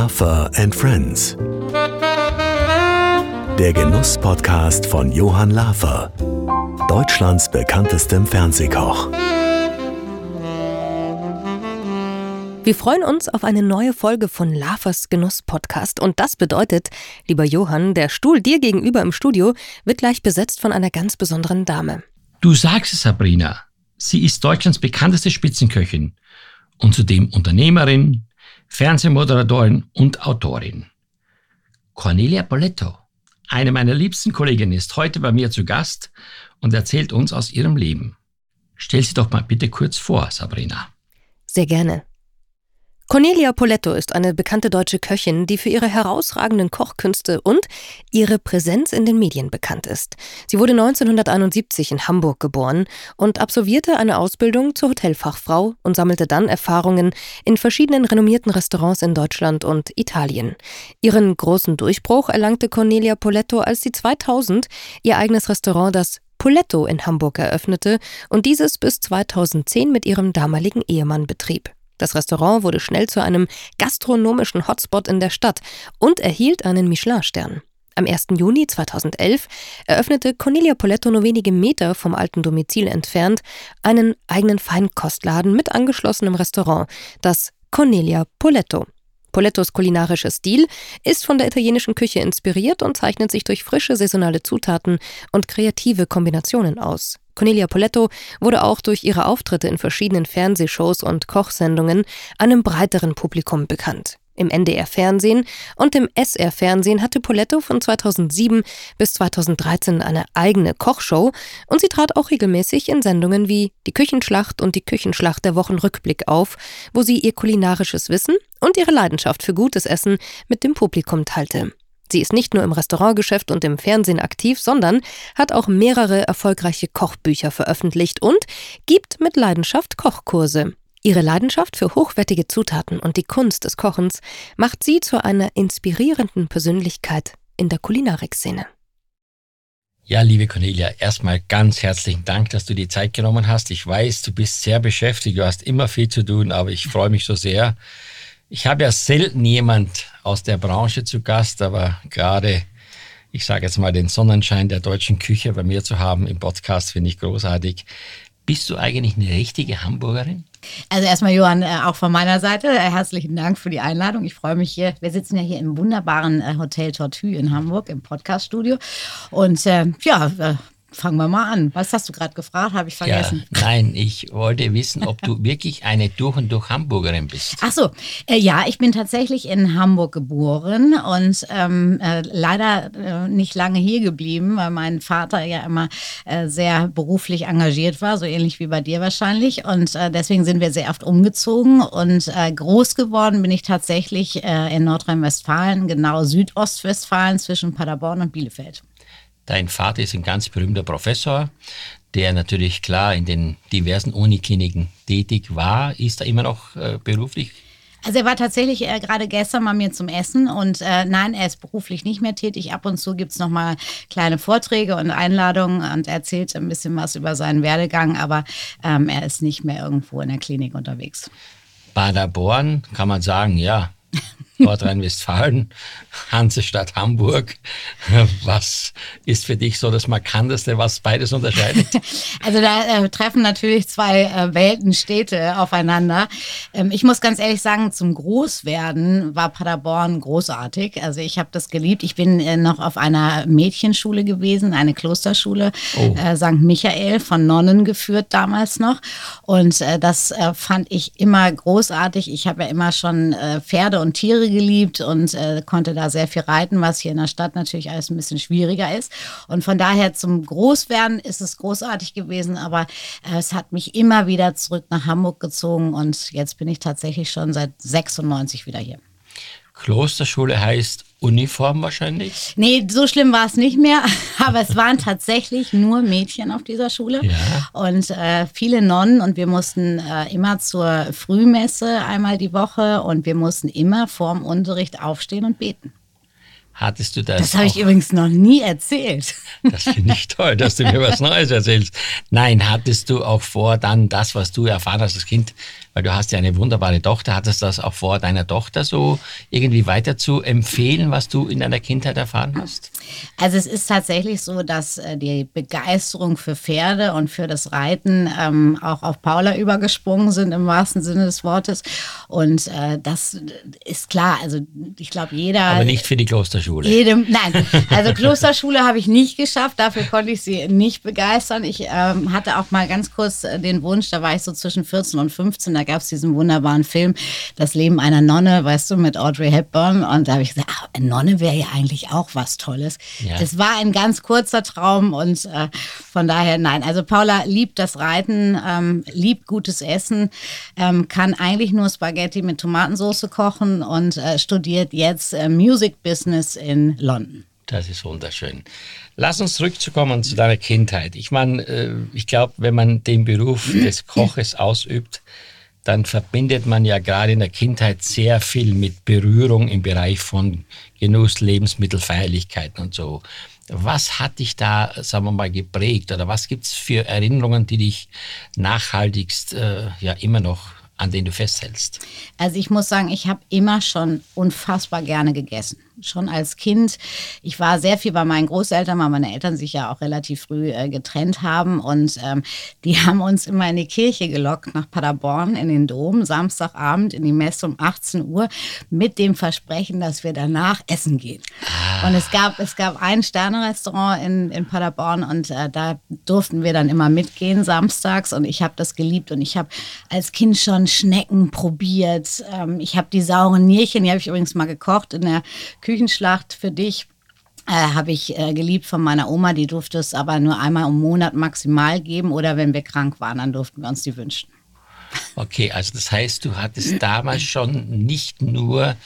Lafer and Friends. Der Genuss-Podcast von Johann Lafer, Deutschlands bekanntestem Fernsehkoch. Wir freuen uns auf eine neue Folge von Lafers Genuss Podcast und das bedeutet, lieber Johann, der Stuhl dir gegenüber im Studio wird gleich besetzt von einer ganz besonderen Dame. Du sagst es, Sabrina. Sie ist Deutschlands bekannteste Spitzenköchin und zudem Unternehmerin, Fernsehmoderatorin und Autorin. Cornelia Poletto, eine meiner liebsten Kolleginnen, ist heute bei mir zu Gast und erzählt uns aus ihrem Leben. Stell sie doch mal bitte kurz vor, Sabrina. Sehr gerne. Cornelia Poletto ist eine bekannte deutsche Köchin, die für ihre herausragenden Kochkünste und ihre Präsenz in den Medien bekannt ist. Sie wurde 1971 in Hamburg geboren und absolvierte eine Ausbildung zur Hotelfachfrau und sammelte dann Erfahrungen in verschiedenen renommierten Restaurants in Deutschland und Italien. Ihren großen Durchbruch erlangte Cornelia Poletto, als sie 2000 ihr eigenes Restaurant, das Poletto in Hamburg eröffnete und dieses bis 2010 mit ihrem damaligen Ehemann betrieb. Das Restaurant wurde schnell zu einem gastronomischen Hotspot in der Stadt und erhielt einen Michelin-Stern. Am 1. Juni 2011 eröffnete Cornelia Poletto nur wenige Meter vom alten Domizil entfernt einen eigenen Feinkostladen mit angeschlossenem Restaurant, das Cornelia Poletto. Polettos kulinarischer Stil ist von der italienischen Küche inspiriert und zeichnet sich durch frische saisonale Zutaten und kreative Kombinationen aus. Cornelia Poletto wurde auch durch ihre Auftritte in verschiedenen Fernsehshows und Kochsendungen einem breiteren Publikum bekannt. Im NDR Fernsehen und im SR Fernsehen hatte Poletto von 2007 bis 2013 eine eigene Kochshow und sie trat auch regelmäßig in Sendungen wie Die Küchenschlacht und die Küchenschlacht der Wochenrückblick auf, wo sie ihr kulinarisches Wissen und ihre Leidenschaft für gutes Essen mit dem Publikum teilte. Sie ist nicht nur im Restaurantgeschäft und im Fernsehen aktiv, sondern hat auch mehrere erfolgreiche Kochbücher veröffentlicht und gibt mit Leidenschaft Kochkurse. Ihre Leidenschaft für hochwertige Zutaten und die Kunst des Kochens macht sie zu einer inspirierenden Persönlichkeit in der Kulinarikszene. Ja, liebe Cornelia, erstmal ganz herzlichen Dank, dass du die Zeit genommen hast. Ich weiß, du bist sehr beschäftigt, du hast immer viel zu tun, aber ich freue mich so sehr, ich habe ja selten jemand aus der Branche zu Gast, aber gerade, ich sage jetzt mal, den Sonnenschein der deutschen Küche bei mir zu haben im Podcast finde ich großartig. Bist du eigentlich eine richtige Hamburgerin? Also erstmal, Johann, äh, auch von meiner Seite äh, herzlichen Dank für die Einladung. Ich freue mich hier. Wir sitzen ja hier im wunderbaren äh, Hotel Tortue in Hamburg im Podcaststudio. Und äh, ja, Fangen wir mal an. Was hast du gerade gefragt? Habe ich vergessen. Ja, nein, ich wollte wissen, ob du wirklich eine durch und durch Hamburgerin bist. Ach so, äh, ja, ich bin tatsächlich in Hamburg geboren und ähm, äh, leider äh, nicht lange hier geblieben, weil mein Vater ja immer äh, sehr beruflich engagiert war, so ähnlich wie bei dir wahrscheinlich. Und äh, deswegen sind wir sehr oft umgezogen und äh, groß geworden bin ich tatsächlich in Nordrhein-Westfalen, genau Südostwestfalen zwischen Paderborn und Bielefeld. Dein Vater ist ein ganz berühmter Professor, der natürlich klar in den diversen Unikliniken tätig war. Ist er immer noch äh, beruflich? Also er war tatsächlich äh, gerade gestern bei mir zum Essen und äh, nein, er ist beruflich nicht mehr tätig. Ab und zu gibt es nochmal kleine Vorträge und Einladungen und erzählt ein bisschen was über seinen Werdegang, aber ähm, er ist nicht mehr irgendwo in der Klinik unterwegs. Paderborn kann man sagen, ja, Nordrhein-Westfalen, Hansestadt Hamburg. Was ist für dich so das Markanteste, was beides unterscheidet? Also da äh, treffen natürlich zwei äh, Weltenstädte aufeinander. Ähm, ich muss ganz ehrlich sagen, zum Großwerden war Paderborn großartig. Also ich habe das geliebt. Ich bin äh, noch auf einer Mädchenschule gewesen, eine Klosterschule, oh. Äh, St. Michael, von Nonnen geführt damals noch. Und äh, das äh, fand ich immer großartig. Ich habe ja immer schon Pferde und Tiere geliebt und äh, konnte da sehr viel reiten, was hier in der Stadt natürlich alles ein bisschen schwieriger ist. Und von daher zum Großwerden ist es großartig gewesen, aber äh, es hat mich immer wieder zurück nach Hamburg gezogen und jetzt bin ich tatsächlich schon seit 96 wieder hier. Klosterschule heißt Uniform wahrscheinlich? Nee, so schlimm war es nicht mehr, aber es waren tatsächlich nur Mädchen auf dieser Schule ja. und äh, viele Nonnen und wir mussten äh, immer zur Frühmesse einmal die Woche und wir mussten immer vorm Unterricht aufstehen und beten. Hattest du das? Das habe ich übrigens noch nie erzählt. Das finde ich toll, dass du mir was Neues erzählst. Nein, hattest du auch vor, dann das, was du erfahren hast als Kind, weil du hast ja eine wunderbare Tochter. Hattest du das auch vor, deiner Tochter so irgendwie weiter zu empfehlen, was du in deiner Kindheit erfahren hast? Also es ist tatsächlich so, dass äh, die Begeisterung für Pferde und für das Reiten ähm, auch auf Paula übergesprungen sind im wahrsten Sinne des Wortes. Und äh, das ist klar. Also ich glaube, jeder. Aber nicht für die Klosterschule. Jedem, nein, also Klosterschule habe ich nicht geschafft. Dafür konnte ich sie nicht begeistern. Ich ähm, hatte auch mal ganz kurz äh, den Wunsch, da war ich so zwischen 14 und 15, da gab es diesen wunderbaren Film Das Leben einer Nonne, weißt du, mit Audrey Hepburn. Und da habe ich gesagt, ach, eine Nonne wäre ja eigentlich auch was Tolles. Ja. Es war ein ganz kurzer Traum und äh, von daher nein. Also Paula liebt das Reiten, ähm, liebt gutes Essen, ähm, kann eigentlich nur Spaghetti mit Tomatensauce kochen und äh, studiert jetzt äh, Music Business in London. Das ist wunderschön. Lass uns zurückzukommen zu deiner Kindheit. Ich meine, äh, ich glaube, wenn man den Beruf des Koches ausübt, dann verbindet man ja gerade in der Kindheit sehr viel mit Berührung im Bereich von Genuss, Lebensmittel, Feierlichkeiten und so. Was hat dich da, sagen wir mal, geprägt oder was gibt es für Erinnerungen, die dich nachhaltigst äh, ja immer noch an denen du festhältst? Also ich muss sagen, ich habe immer schon unfassbar gerne gegessen schon als Kind. Ich war sehr viel bei meinen Großeltern, weil meine Eltern sich ja auch relativ früh äh, getrennt haben. Und ähm, die haben uns immer in die Kirche gelockt, nach Paderborn, in den Dom, Samstagabend in die Messe um 18 Uhr, mit dem Versprechen, dass wir danach essen gehen. Ah. Und es gab, es gab ein Sternerestaurant in, in Paderborn und äh, da durften wir dann immer mitgehen samstags. Und ich habe das geliebt. Und ich habe als Kind schon Schnecken probiert. Ähm, ich habe die sauren Nierchen, die habe ich übrigens mal gekocht in der Küche Küchenschlacht für dich äh, habe ich äh, geliebt von meiner Oma. Die durfte es aber nur einmal im Monat maximal geben oder wenn wir krank waren, dann durften wir uns die wünschen. Okay, also das heißt, du hattest damals schon nicht nur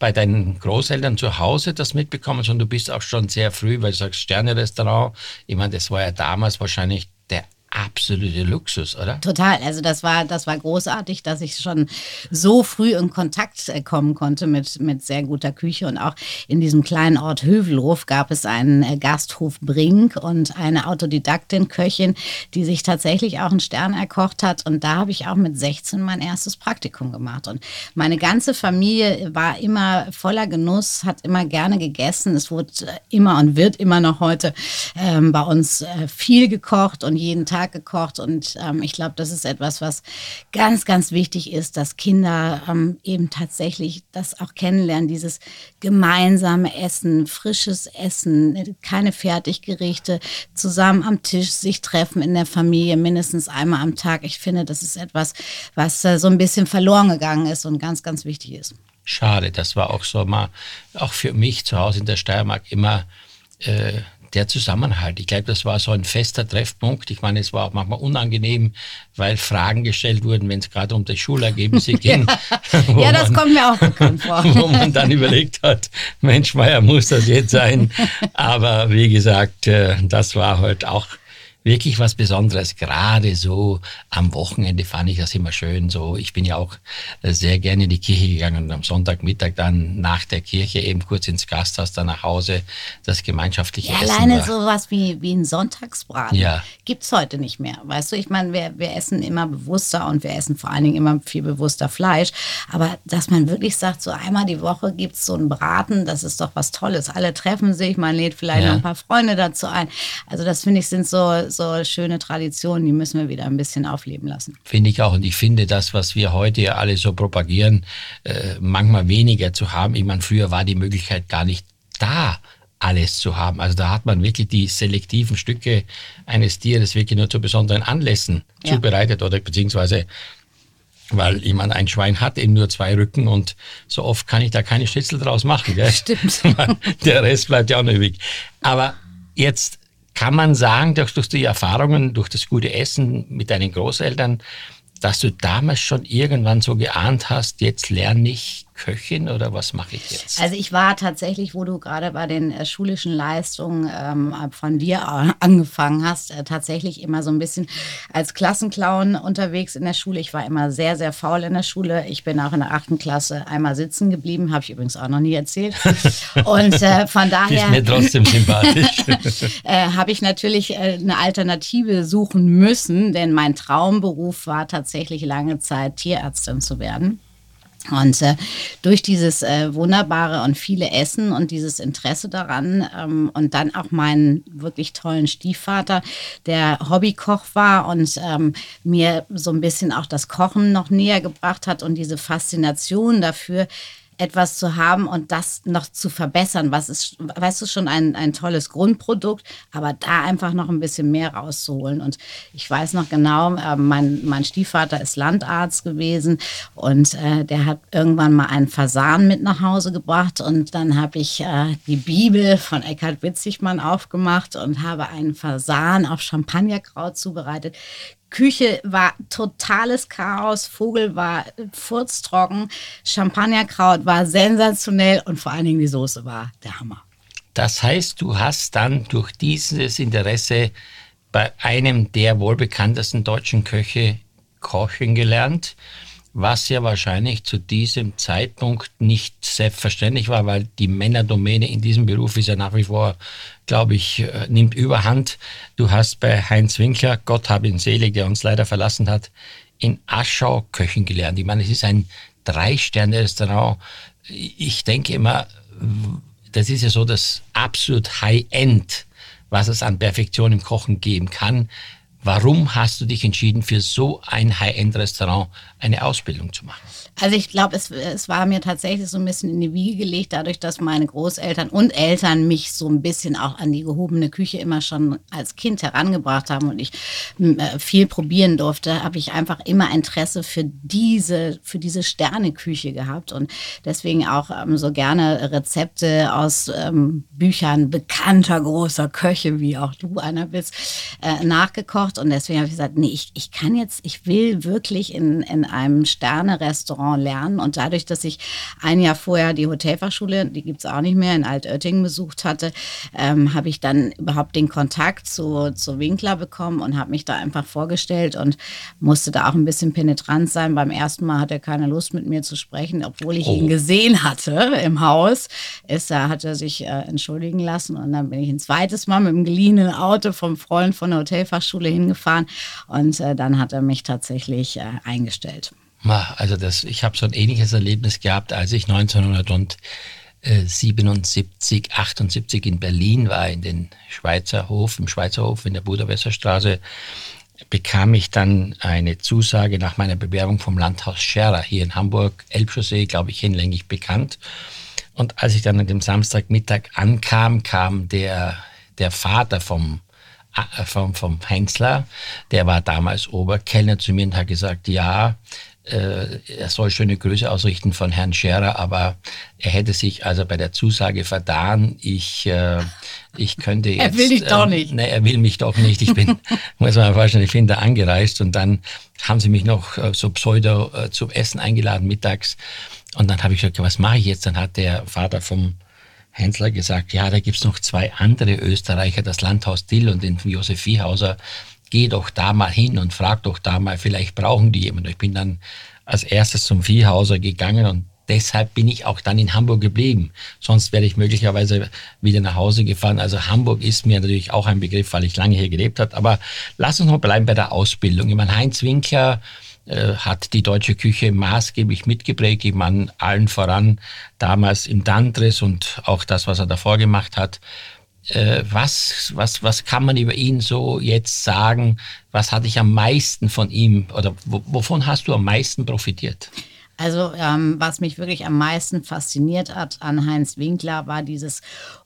bei deinen Großeltern zu Hause das mitbekommen, sondern du bist auch schon sehr früh, weil du sagst Sterne-Restaurant. Ich meine, das war ja damals wahrscheinlich der absolute Luxus, oder? Total. Also das war, das war großartig, dass ich schon so früh in Kontakt äh, kommen konnte mit, mit sehr guter Küche. Und auch in diesem kleinen Ort Hövelhof gab es einen äh, Gasthof Brink und eine Autodidaktin, Köchin, die sich tatsächlich auch einen Stern erkocht hat. Und da habe ich auch mit 16 mein erstes Praktikum gemacht. Und meine ganze Familie war immer voller Genuss, hat immer gerne gegessen. Es wurde äh, immer und wird immer noch heute ähm, bei uns viel gekocht und jeden Tag Tag gekocht. Und ähm, ich glaube, das ist etwas, was ganz, ganz wichtig ist, dass Kinder ähm, eben tatsächlich das auch kennenlernen, dieses gemeinsame Essen, frisches Essen, keine Fertiggerichte, zusammen am Tisch sich treffen in der Familie mindestens einmal am Tag. Ich finde, das ist etwas, was äh, so ein bisschen verloren gegangen ist und ganz, ganz wichtig ist. Schade, das war auch so mal, auch für mich zu Hause in der Steiermark immer äh, der Zusammenhalt. Ich glaube, das war so ein fester Treffpunkt. Ich meine, es war auch manchmal unangenehm, weil Fragen gestellt wurden, wenn es gerade um die Schulergebnisse ging. ja, ja das man, kommt mir auch bekannt vor. wo man dann überlegt hat, Mensch, Meier, muss das jetzt sein? Aber wie gesagt, äh, das war halt auch wirklich was Besonderes. Gerade so am Wochenende fand ich das immer schön. So, ich bin ja auch äh, sehr gerne in die Kirche gegangen und am Sonntagmittag dann nach der Kirche eben kurz ins Gasthaus, dann nach Hause das gemeinschaftliche ja, Essen. Alleine war. sowas wie, wie ein Sonntagsbraten ja. gibt es heute nicht mehr. Weißt du, ich meine, wir, wir essen immer bewusster und wir essen vor allen Dingen immer viel bewusster Fleisch. Aber dass man wirklich sagt, so einmal die Woche gibt es so einen Braten, das ist doch was Tolles. Alle treffen sich, man lädt vielleicht ja. noch ein paar Freunde dazu ein. Also das finde ich sind so, so schöne Traditionen, die müssen wir wieder ein bisschen aufleben lassen. Finde ich auch. Und ich finde das, was wir heute ja alle so propagieren, äh, manchmal weniger zu haben. Ich meine, früher war die Möglichkeit gar nicht da alles zu haben. Also da hat man wirklich die selektiven Stücke eines Tieres wirklich nur zu besonderen Anlässen ja. zubereitet oder beziehungsweise weil ich meine, ein Schwein hat eben nur zwei Rücken und so oft kann ich da keine Schnitzel draus machen. Gell? Stimmt. Der Rest bleibt ja auch noch übrig. Aber jetzt kann man sagen, durch, durch die Erfahrungen, durch das gute Essen mit deinen Großeltern, dass du damals schon irgendwann so geahnt hast, jetzt lerne ich Köchin oder was mache ich jetzt? Also ich war tatsächlich, wo du gerade bei den äh, schulischen Leistungen ähm, von dir angefangen hast, äh, tatsächlich immer so ein bisschen als Klassenclown unterwegs in der Schule. Ich war immer sehr, sehr faul in der Schule. Ich bin auch in der achten Klasse einmal sitzen geblieben, habe ich übrigens auch noch nie erzählt. Und äh, von daher... Ist mir trotzdem sympathisch. äh, habe ich natürlich äh, eine Alternative suchen müssen, denn mein Traumberuf war tatsächlich lange Zeit Tierärztin zu werden. Und äh, durch dieses äh, wunderbare und viele Essen und dieses Interesse daran ähm, und dann auch meinen wirklich tollen Stiefvater, der Hobbykoch war und ähm, mir so ein bisschen auch das Kochen noch näher gebracht hat und diese Faszination dafür, etwas zu haben und das noch zu verbessern. Was ist, weißt du, schon ein, ein tolles Grundprodukt, aber da einfach noch ein bisschen mehr rauszuholen. Und ich weiß noch genau, äh, mein, mein Stiefvater ist Landarzt gewesen und äh, der hat irgendwann mal einen Fasan mit nach Hause gebracht und dann habe ich äh, die Bibel von Eckhard Witzigmann aufgemacht und habe einen Fasan auf Champagnerkraut zubereitet. Küche war totales Chaos, Vogel war furztrocken, Champagnerkraut war sensationell und vor allen Dingen die Soße war der Hammer. Das heißt, du hast dann durch dieses Interesse bei einem der wohlbekanntesten deutschen Köche kochen gelernt was ja wahrscheinlich zu diesem Zeitpunkt nicht selbstverständlich war, weil die Männerdomäne in diesem Beruf ist ja nach wie vor, glaube ich, äh, nimmt überhand. Du hast bei Heinz Winkler, Gott hab ihn selig, der uns leider verlassen hat, in Aschau Köchen gelernt. Ich meine, es ist ein Drei-Sterne-Restaurant. Ich denke immer, das ist ja so das absolut High-End, was es an Perfektion im Kochen geben kann. Warum hast du dich entschieden, für so ein High-End-Restaurant eine Ausbildung zu machen? Also ich glaube, es, es war mir tatsächlich so ein bisschen in die Wiege gelegt, dadurch, dass meine Großeltern und Eltern mich so ein bisschen auch an die gehobene Küche immer schon als Kind herangebracht haben und ich äh, viel probieren durfte, habe ich einfach immer Interesse für diese, für diese Sterneküche gehabt und deswegen auch ähm, so gerne Rezepte aus ähm, Büchern bekannter großer Köche, wie auch du einer bist, äh, nachgekocht und deswegen habe ich gesagt, nee, ich, ich kann jetzt, ich will wirklich in, in einem Sterne-Restaurant Restaurant lernen. Und dadurch, dass ich ein Jahr vorher die Hotelfachschule, die gibt es auch nicht mehr, in Altötting besucht hatte, ähm, habe ich dann überhaupt den Kontakt zu, zu Winkler bekommen und habe mich da einfach vorgestellt und musste da auch ein bisschen penetrant sein. Beim ersten Mal hat er keine Lust mit mir zu sprechen, obwohl ich oh. ihn gesehen hatte im Haus. Ist da hat er sich äh, entschuldigen lassen und dann bin ich ein zweites Mal mit dem geliehenen Auto vom Freund von der Hotelfachschule hingefahren und äh, dann hat er mich tatsächlich äh, eingestellt. Also das, ich habe so ein ähnliches Erlebnis gehabt, als ich 1977, 78 in Berlin war, in den Schweizer Hof, im Schweizer Hof in der Budapester bekam ich dann eine Zusage nach meiner Bewerbung vom Landhaus Scherer hier in Hamburg, Elbchaussee, glaube ich, hinlänglich bekannt. Und als ich dann an dem Samstagmittag ankam, kam der, der Vater vom äh, vom, vom Hensler, der war damals Oberkellner zu mir und hat gesagt, ja, äh, er soll schöne Grüße ausrichten von Herrn Scherer, aber er hätte sich also bei der Zusage vertan. Ich, äh, ich könnte jetzt. Er will dich doch ähm, nicht. Äh, nee, er will mich doch nicht. Ich bin, muss man vorstellen, ich bin da angereist und dann haben sie mich noch äh, so pseudo äh, zum Essen eingeladen mittags. Und dann habe ich gesagt, was mache ich jetzt? Dann hat der Vater vom Hensler gesagt, ja, da gibt's noch zwei andere Österreicher, das Landhaus Dill und den Josef Viehhauser geh doch da mal hin und frag doch da mal, vielleicht brauchen die jemanden. Ich bin dann als erstes zum Viehhauser gegangen und deshalb bin ich auch dann in Hamburg geblieben. Sonst wäre ich möglicherweise wieder nach Hause gefahren. Also Hamburg ist mir natürlich auch ein Begriff, weil ich lange hier gelebt habe. Aber lass uns noch bleiben bei der Ausbildung. Ich meine, Heinz Winkler äh, hat die deutsche Küche maßgeblich mitgeprägt. Ich meine, allen voran damals im Dandres und auch das, was er davor gemacht hat was, was, was kann man über ihn so jetzt sagen? Was hatte ich am meisten von ihm oder wovon hast du am meisten profitiert? Also ähm, was mich wirklich am meisten fasziniert hat an Heinz Winkler war dieses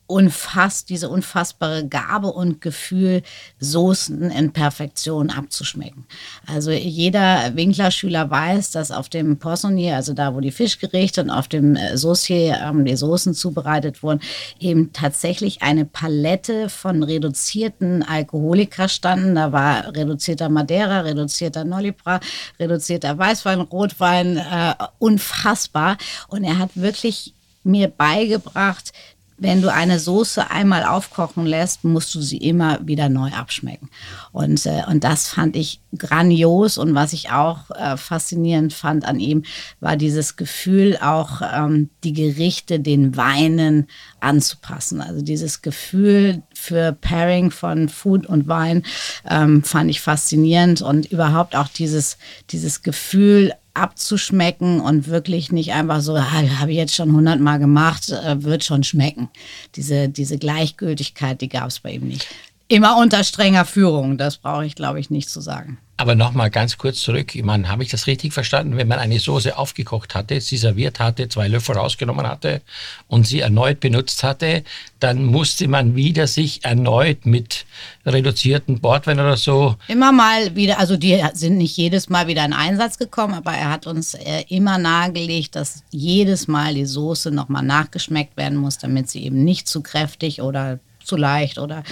unfass, diese unfassbare Gabe und Gefühl, Soßen in Perfektion abzuschmecken. Also jeder Winklerschüler weiß, dass auf dem Poissonnier, also da, wo die Fischgerichte und auf dem äh, Saucier ähm, die Soßen zubereitet wurden, eben tatsächlich eine Palette von reduzierten Alkoholika standen. Da war reduzierter Madeira, reduzierter Nolipra, reduzierter Weißwein, Rotwein, äh, unfassbar. Und er hat wirklich mir beigebracht, wenn du eine Soße einmal aufkochen lässt, musst du sie immer wieder neu abschmecken. Und, äh, und das fand ich grandios. Und was ich auch äh, faszinierend fand an ihm, war dieses Gefühl, auch ähm, die Gerichte den Weinen anzupassen. Also dieses Gefühl für Pairing von Food und Wein ähm, fand ich faszinierend. Und überhaupt auch dieses, dieses Gefühl, abzuschmecken und wirklich nicht einfach so, ah, habe ich jetzt schon hundertmal gemacht, äh, wird schon schmecken. Diese, diese Gleichgültigkeit, die gab es bei ihm nicht. Immer unter strenger Führung, das brauche ich, glaube ich, nicht zu sagen. Aber nochmal ganz kurz zurück. Ich meine, habe ich das richtig verstanden? Wenn man eine Soße aufgekocht hatte, sie serviert hatte, zwei Löffel rausgenommen hatte und sie erneut benutzt hatte, dann musste man wieder sich erneut mit reduzierten Bordwein oder so. Immer mal wieder, also die sind nicht jedes Mal wieder in Einsatz gekommen, aber er hat uns äh, immer nahegelegt, dass jedes Mal die Soße nochmal nachgeschmeckt werden muss, damit sie eben nicht zu kräftig oder zu leicht oder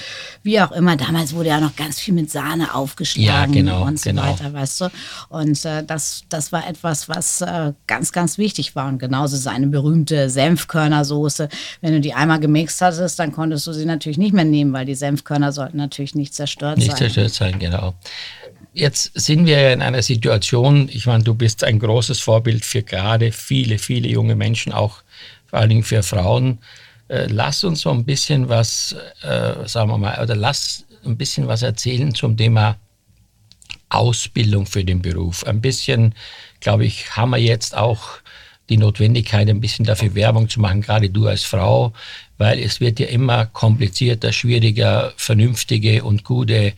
wie auch immer. Damals wurde ja noch ganz viel mit Sahne aufgeschlagen ja, genau, und so genau. weiter, weißt du. Und äh, das, das war etwas, was äh, ganz, ganz wichtig war. Und genauso seine berühmte Senfkörnersoße. Wenn du die einmal gemixt hattest, dann konntest du sie natürlich nicht mehr nehmen, weil die Senfkörner sollten natürlich nicht zerstört nicht sein. Nicht zerstört sein, genau. Jetzt sind wir in einer Situation, ich meine, du bist ein großes Vorbild für gerade viele, viele junge Menschen, auch vor allen Dingen für Frauen. Äh, lass uns so ein bisschen was, äh, sagen wir mal, oder lass ein bisschen was erzählen zum Thema Ausbildung für den Beruf. Ein bisschen, glaube ich, haben wir jetzt auch die Notwendigkeit, ein bisschen dafür Werbung zu machen, gerade du als Frau, weil es wird ja immer komplizierter, schwieriger, vernünftige und gute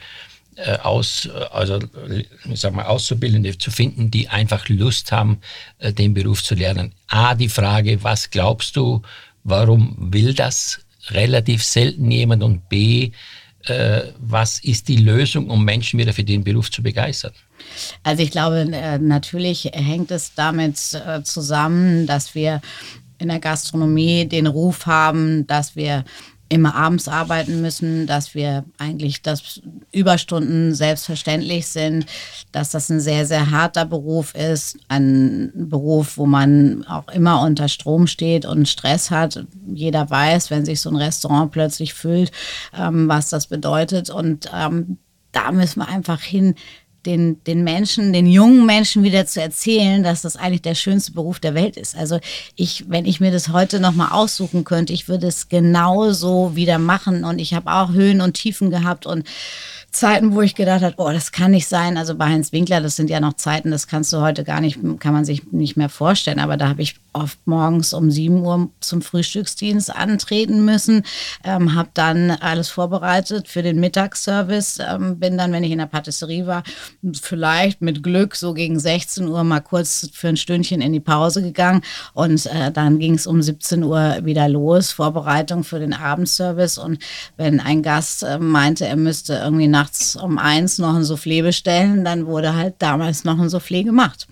äh, aus, also sag mal, Auszubildende zu finden, die einfach Lust haben, äh, den Beruf zu lernen. A, die Frage, was glaubst du, Warum will das relativ selten jemand? Und B, äh, was ist die Lösung, um Menschen wieder für den Beruf zu begeistern? Also ich glaube, äh, natürlich hängt es damit äh, zusammen, dass wir in der Gastronomie den Ruf haben, dass wir immer abends arbeiten müssen, dass wir eigentlich, dass Überstunden selbstverständlich sind, dass das ein sehr, sehr harter Beruf ist, ein Beruf, wo man auch immer unter Strom steht und Stress hat. Jeder weiß, wenn sich so ein Restaurant plötzlich füllt, ähm, was das bedeutet. Und ähm, da müssen wir einfach hin, den, den Menschen, den jungen Menschen wieder zu erzählen, dass das eigentlich der schönste Beruf der Welt ist. Also ich, wenn ich mir das heute nochmal aussuchen könnte, ich würde es genauso wieder machen und ich habe auch Höhen und Tiefen gehabt und Zeiten, wo ich gedacht habe, oh, das kann nicht sein. Also bei Heinz Winkler, das sind ja noch Zeiten, das kannst du heute gar nicht, kann man sich nicht mehr vorstellen. Aber da habe ich oft morgens um 7 Uhr zum Frühstücksdienst antreten müssen, ähm, habe dann alles vorbereitet für den Mittagsservice, ähm, bin dann, wenn ich in der Patisserie war, vielleicht mit Glück so gegen 16 Uhr mal kurz für ein Stündchen in die Pause gegangen und äh, dann ging es um 17 Uhr wieder los, Vorbereitung für den Abendservice und wenn ein Gast äh, meinte, er müsste irgendwie nachts um eins noch ein Soufflé bestellen, dann wurde halt damals noch ein Soufflé gemacht.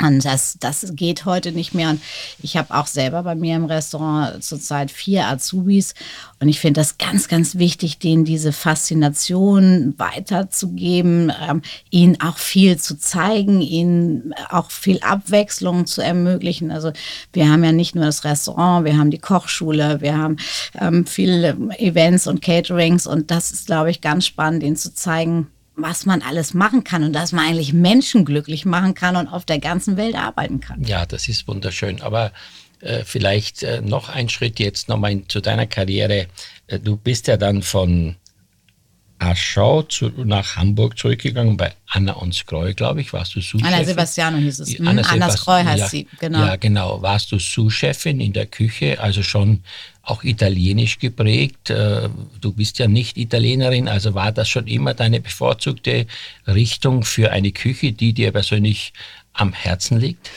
Und das, das geht heute nicht mehr. Und ich habe auch selber bei mir im Restaurant zurzeit vier Azubis. Und ich finde das ganz, ganz wichtig, denen diese Faszination weiterzugeben, ähm, ihnen auch viel zu zeigen, ihnen auch viel Abwechslung zu ermöglichen. Also wir haben ja nicht nur das Restaurant, wir haben die Kochschule, wir haben ähm, viele Events und Caterings. Und das ist, glaube ich, ganz spannend, ihnen zu zeigen, was man alles machen kann und dass man eigentlich Menschen glücklich machen kann und auf der ganzen Welt arbeiten kann. Ja, das ist wunderschön. Aber äh, vielleicht äh, noch ein Schritt jetzt nochmal zu deiner Karriere. Äh, du bist ja dann von Aschau zu, nach Hamburg zurückgegangen. Bei Anna und Skreu, glaube ich, warst du Sous-Chefin. Anna Sebastiano hieß es. Anna, hm, Anna Skreu heißt ja, sie, genau. Ja, genau. Warst du Sous-Chefin in der Küche, also schon auch italienisch geprägt. Äh, du bist ja nicht Italienerin, also war das schon immer deine bevorzugte Richtung für eine Küche, die dir persönlich am Herzen liegt?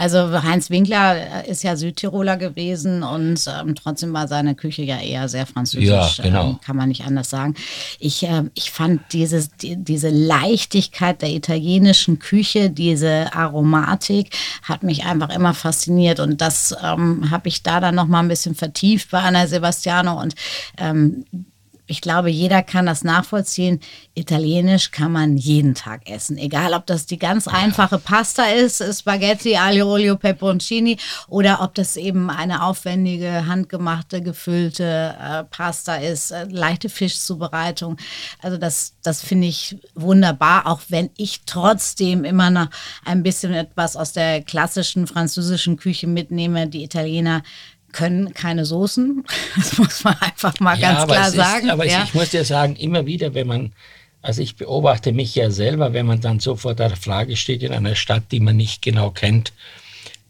Also Heinz Winkler äh, ist ja Südtiroler gewesen und ähm, trotzdem war seine Küche ja eher sehr französisch. Ja, genau. Ähm, kann man nicht anders sagen. Ich, äh, ich fand dieses, die, diese Leichtigkeit der italienischen Küche, diese Aromatik hat mich einfach immer fasziniert und das ähm, habe ich da dann noch mal ein bisschen vertieft bei Anna Sebastiano und ähm, ich glaube, jeder kann das nachvollziehen. Italienisch kann man jeden Tag essen. Egal, ob das die ganz einfache Pasta ist, Spaghetti, Aglio, Olio, Peperoncini, oder ob das eben eine aufwendige, handgemachte, gefüllte äh, Pasta ist, äh, leichte Fischzubereitung. Also das, das finde ich wunderbar, auch wenn ich trotzdem immer noch ein bisschen etwas aus der klassischen französischen Küche mitnehme. Die Italiener können keine Soßen. Das muss man einfach mal ja, ganz klar sagen. Ist, aber ja. ich muss dir sagen, immer wieder, wenn man, also ich beobachte mich ja selber, wenn man dann so vor der Frage steht in einer Stadt, die man nicht genau kennt,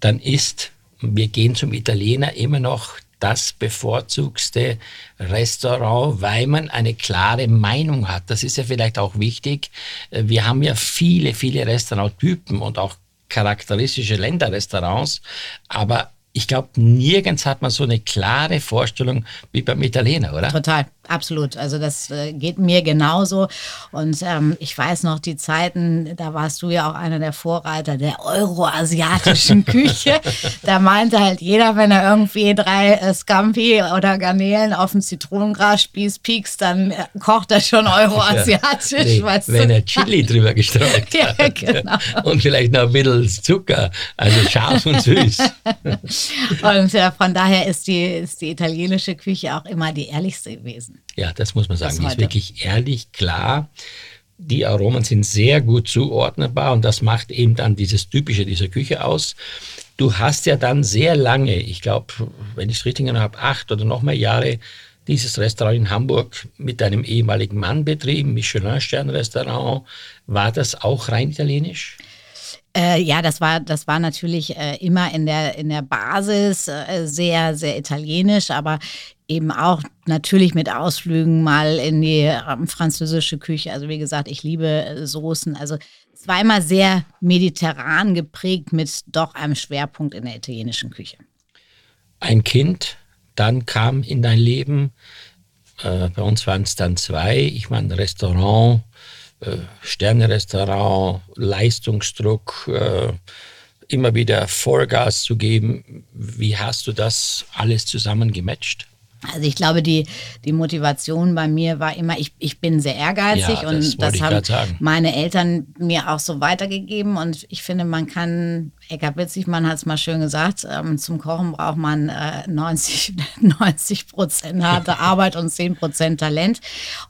dann ist, wir gehen zum Italiener immer noch das bevorzugste Restaurant, weil man eine klare Meinung hat. Das ist ja vielleicht auch wichtig. Wir haben ja viele, viele Restauranttypen und auch charakteristische Länderrestaurants, aber ich glaube, nirgends hat man so eine klare Vorstellung wie beim Italiener, oder? Total absolut. Also das äh, geht mir genauso. Und ähm, ich weiß noch die Zeiten, da warst du ja auch einer der Vorreiter der euroasiatischen Küche. da meinte halt jeder, wenn er irgendwie drei äh, Scampi oder Garnelen auf dem Zitronengrasspieß piekst, dann äh, kocht er schon euroasiatisch. Ja, nee, weißt wenn du? er Chili drüber gestreut hat. ja, genau. Und vielleicht noch ein bisschen Zucker, also scharf und süß. und äh, von daher ist die, ist die italienische Küche auch immer die ehrlichste gewesen. Ja, das muss man sagen. Die ist wirklich ehrlich, klar. Die Aromen sind sehr gut zuordnenbar und das macht eben dann dieses Typische dieser Küche aus. Du hast ja dann sehr lange, ich glaube, wenn ich es richtig erinnere, habe, acht oder noch mehr Jahre dieses Restaurant in Hamburg mit deinem ehemaligen Mann betrieben, Michelin-Stern-Restaurant. War das auch rein italienisch? Äh, ja, das war, das war natürlich äh, immer in der, in der Basis äh, sehr, sehr italienisch, aber eben auch natürlich mit Ausflügen mal in die ähm, französische Küche. Also wie gesagt, ich liebe äh, Soßen. Also es war immer sehr mediterran geprägt mit doch einem Schwerpunkt in der italienischen Küche. Ein Kind, dann kam in dein Leben, äh, bei uns waren es dann zwei, ich meine Restaurant, äh, Sterne-Restaurant, Leistungsdruck, äh, immer wieder Vollgas zu geben. Wie hast du das alles zusammen gematcht? Also ich glaube, die, die Motivation bei mir war immer, ich, ich bin sehr ehrgeizig ja, und das haben meine Eltern mir auch so weitergegeben. Und ich finde, man kann, Eckart Witzigmann hat es mal schön gesagt, ähm, zum Kochen braucht man äh, 90, 90 Prozent harte Arbeit und 10 Prozent Talent.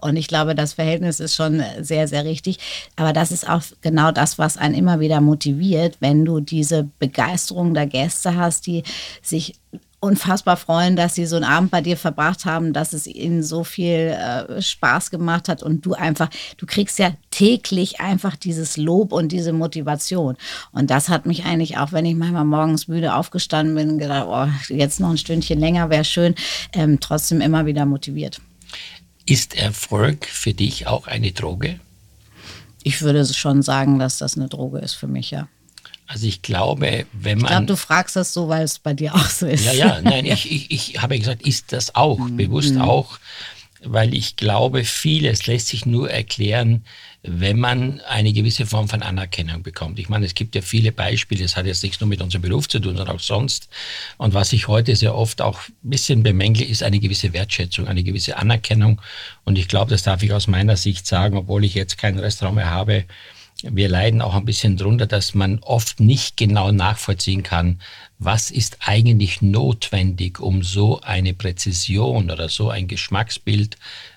Und ich glaube, das Verhältnis ist schon sehr, sehr richtig. Aber das ist auch genau das, was einen immer wieder motiviert, wenn du diese Begeisterung der Gäste hast, die sich unfassbar freuen, dass sie so einen Abend bei dir verbracht haben, dass es ihnen so viel äh, Spaß gemacht hat und du einfach, du kriegst ja täglich einfach dieses Lob und diese Motivation. Und das hat mich eigentlich auch, wenn ich manchmal morgens müde aufgestanden bin, gedacht, oh, jetzt noch ein Stündchen länger wäre schön, ähm, trotzdem immer wieder motiviert. Ist Erfolg für dich auch eine Droge? Ich würde schon sagen, dass das eine Droge ist für mich, ja. Also ich glaube, wenn man. Ich glaube, du fragst das so, weil es bei dir auch so ist. Ja, ja, nein, ich, ich, ich habe gesagt, ist das auch, mhm. bewusst auch, weil ich glaube, vieles lässt sich nur erklären, wenn man eine gewisse Form von Anerkennung bekommt. Ich meine, es gibt ja viele Beispiele, es hat jetzt nichts nur mit unserem Beruf zu tun, sondern auch sonst. Und was ich heute sehr oft auch ein bisschen bemängle, ist eine gewisse Wertschätzung, eine gewisse Anerkennung. Und ich glaube, das darf ich aus meiner Sicht sagen, obwohl ich jetzt kein Restaurant mehr habe, wir leiden auch ein bisschen darunter, dass man oft nicht genau nachvollziehen kann, was ist eigentlich notwendig, um so eine Präzision oder so ein Geschmacksbild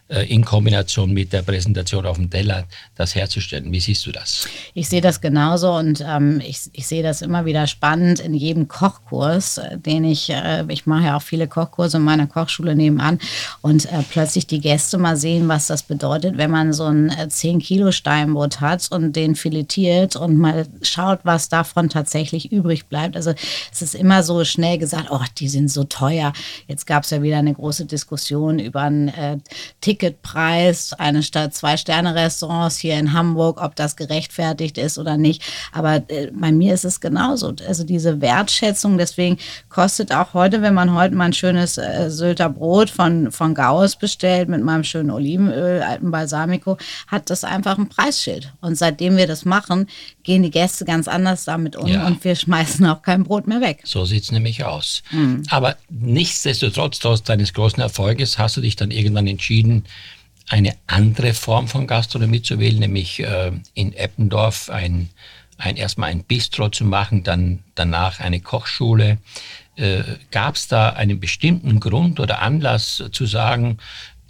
in Kombination mit der Präsentation auf dem Teller das herzustellen. Wie siehst du das? Ich sehe das genauso und ähm, ich, ich sehe das immer wieder spannend in jedem Kochkurs, äh, den ich, äh, ich mache ja auch viele Kochkurse in meiner Kochschule nebenan und äh, plötzlich die Gäste mal sehen, was das bedeutet, wenn man so ein äh, 10 Kilo Steinbutt hat und den filetiert und mal schaut, was davon tatsächlich übrig bleibt. Also es ist immer so schnell gesagt, oh, die sind so teuer. Jetzt gab es ja wieder eine große Diskussion über einen äh, Ticketpreis eine Stadt zwei Sterne Restaurants hier in Hamburg, ob das gerechtfertigt ist oder nicht. Aber äh, bei mir ist es genauso. Also diese Wertschätzung, deswegen kostet auch heute, wenn man heute mal ein schönes äh, Sylter Brot von, von Gauss bestellt mit meinem schönen Olivenöl, alten Balsamico, hat das einfach ein Preisschild. Und seitdem wir das machen, gehen die Gäste ganz anders damit um ja. und wir schmeißen auch kein Brot mehr weg. So sieht es nämlich aus. Mhm. Aber nichtsdestotrotz, trotz deines großen Erfolges, hast du dich dann irgendwann entschieden, eine andere Form von Gastronomie zu wählen, nämlich äh, in Eppendorf ein, ein, erstmal ein Bistro zu machen, dann danach eine Kochschule. Äh, Gab es da einen bestimmten Grund oder Anlass zu sagen,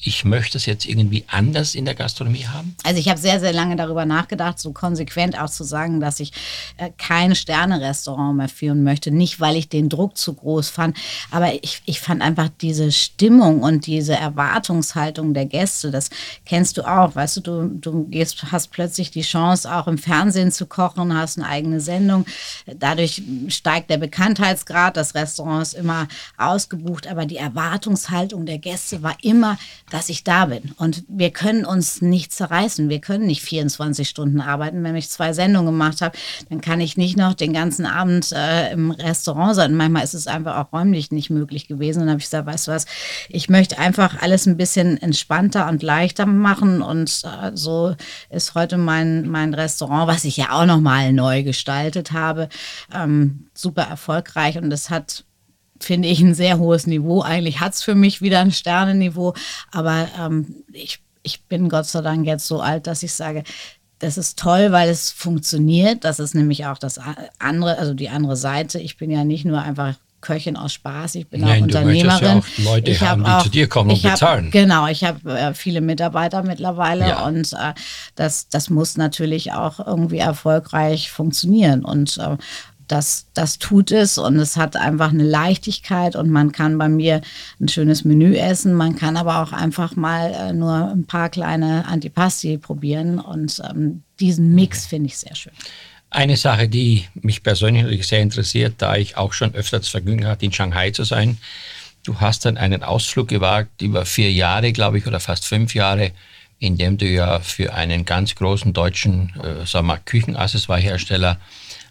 ich möchte es jetzt irgendwie anders in der Gastronomie haben? Also ich habe sehr, sehr lange darüber nachgedacht, so konsequent auch zu sagen, dass ich äh, kein Sterne-Restaurant mehr führen möchte. Nicht, weil ich den Druck zu groß fand, aber ich, ich fand einfach diese Stimmung und diese Erwartungshaltung der Gäste, das kennst du auch. Weißt du, du, du gehst, hast plötzlich die Chance, auch im Fernsehen zu kochen, hast eine eigene Sendung. Dadurch steigt der Bekanntheitsgrad. Das Restaurant ist immer ausgebucht, aber die Erwartungshaltung der Gäste war immer, dass ich da bin. Und wir können uns nicht zerreißen. Wir können nicht 24 Stunden arbeiten. Wenn ich zwei Sendungen gemacht habe, dann kann ich nicht noch den ganzen Abend äh, im Restaurant sein. Manchmal ist es einfach auch räumlich nicht möglich gewesen. Und dann habe ich gesagt, weißt du was, ich möchte einfach alles ein bisschen entspannter und leichter machen. Und äh, so ist heute mein, mein Restaurant, was ich ja auch nochmal neu gestaltet habe, ähm, super erfolgreich. Und es hat finde ich, ein sehr hohes Niveau. Eigentlich hat es für mich wieder ein Sternenniveau, aber ähm, ich, ich bin Gott sei Dank jetzt so alt, dass ich sage, das ist toll, weil es funktioniert. Das ist nämlich auch das andere, also die andere Seite. Ich bin ja nicht nur einfach Köchin aus Spaß, ich bin Nein, auch Unternehmerin. Du ja auch Leute ich haben, die auch, zu dir kommen und bezahlen. Hab, genau, ich habe äh, viele Mitarbeiter mittlerweile ja. und äh, das, das muss natürlich auch irgendwie erfolgreich funktionieren. Und äh, das, das tut es und es hat einfach eine Leichtigkeit und man kann bei mir ein schönes Menü essen. Man kann aber auch einfach mal äh, nur ein paar kleine Antipasti probieren und ähm, diesen Mix finde ich sehr schön. Eine Sache, die mich persönlich sehr interessiert, da ich auch schon öfter das Vergnügen hatte, in Shanghai zu sein. Du hast dann einen Ausflug gewagt über vier Jahre, glaube ich, oder fast fünf Jahre, in dem du ja für einen ganz großen deutschen, äh, Küchenaccessoirehersteller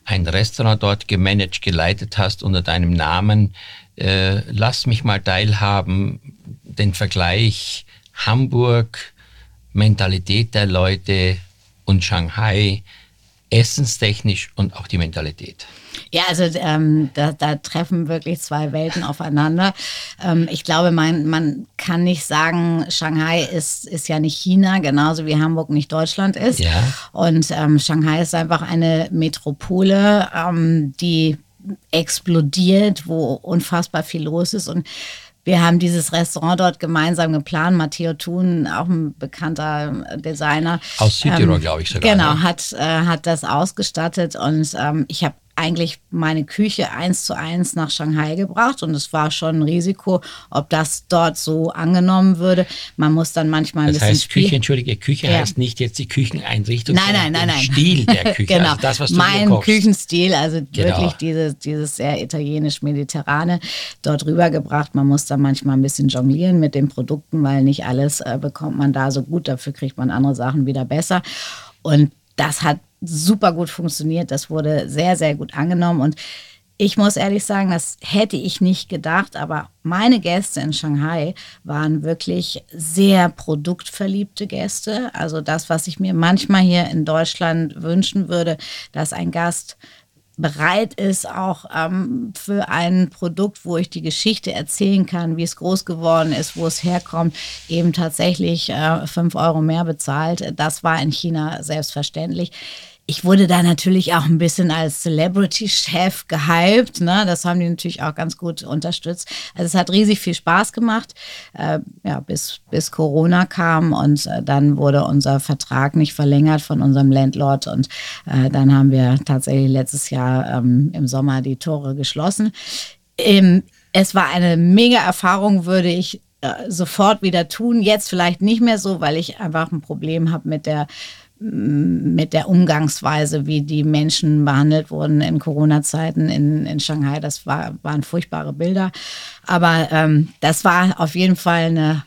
ein Restaurant dort gemanagt, geleitet hast unter deinem Namen. Äh, lass mich mal teilhaben, den Vergleich Hamburg, Mentalität der Leute und Shanghai, essenstechnisch und auch die Mentalität. Ja, also ähm, da, da, treffen wirklich zwei Welten aufeinander. Ähm, ich glaube, man, man kann nicht sagen, Shanghai ist, ist ja nicht China, genauso wie Hamburg nicht Deutschland ist. Ja. Und ähm, Shanghai ist einfach eine Metropole, ähm, die explodiert, wo unfassbar viel los ist. Und wir haben dieses Restaurant dort gemeinsam geplant. Matteo Thun, auch ein bekannter Designer. Aus Südtirol, ähm, glaube ich sogar. Genau, ne? hat, äh, hat das ausgestattet und ähm, ich habe eigentlich meine Küche eins zu eins nach Shanghai gebracht und es war schon ein Risiko, ob das dort so angenommen würde. Man muss dann manchmal ein das bisschen heißt, Küche, entschuldige, Küche ja. heißt nicht jetzt die Kücheneinrichtung, nein, nein, nein, nein. Stil der Küche. genau, also das, was du mein Küchenstil, also genau. wirklich dieses, dieses sehr italienisch-mediterrane dort rübergebracht. Man muss dann manchmal ein bisschen jonglieren mit den Produkten, weil nicht alles äh, bekommt man da so gut. Dafür kriegt man andere Sachen wieder besser. Und das hat super gut funktioniert. Das wurde sehr, sehr gut angenommen. Und ich muss ehrlich sagen, das hätte ich nicht gedacht, aber meine Gäste in Shanghai waren wirklich sehr produktverliebte Gäste. Also das, was ich mir manchmal hier in Deutschland wünschen würde, dass ein Gast bereit ist, auch ähm, für ein Produkt, wo ich die Geschichte erzählen kann, wie es groß geworden ist, wo es herkommt, eben tatsächlich äh, Euro mehr bezahlt. Das war in China selbstverständlich ich wurde da natürlich auch ein bisschen als Celebrity-Chef gehypt. Ne? Das haben die natürlich auch ganz gut unterstützt. Also es hat riesig viel Spaß gemacht, äh, ja, bis, bis Corona kam und äh, dann wurde unser Vertrag nicht verlängert von unserem Landlord und äh, dann haben wir tatsächlich letztes Jahr ähm, im Sommer die Tore geschlossen. Ähm, es war eine mega Erfahrung, würde ich äh, sofort wieder tun. Jetzt vielleicht nicht mehr so, weil ich einfach ein Problem habe mit der mit der Umgangsweise, wie die Menschen behandelt wurden in Corona-Zeiten in, in Shanghai. Das war, waren furchtbare Bilder. Aber ähm, das war auf jeden Fall eine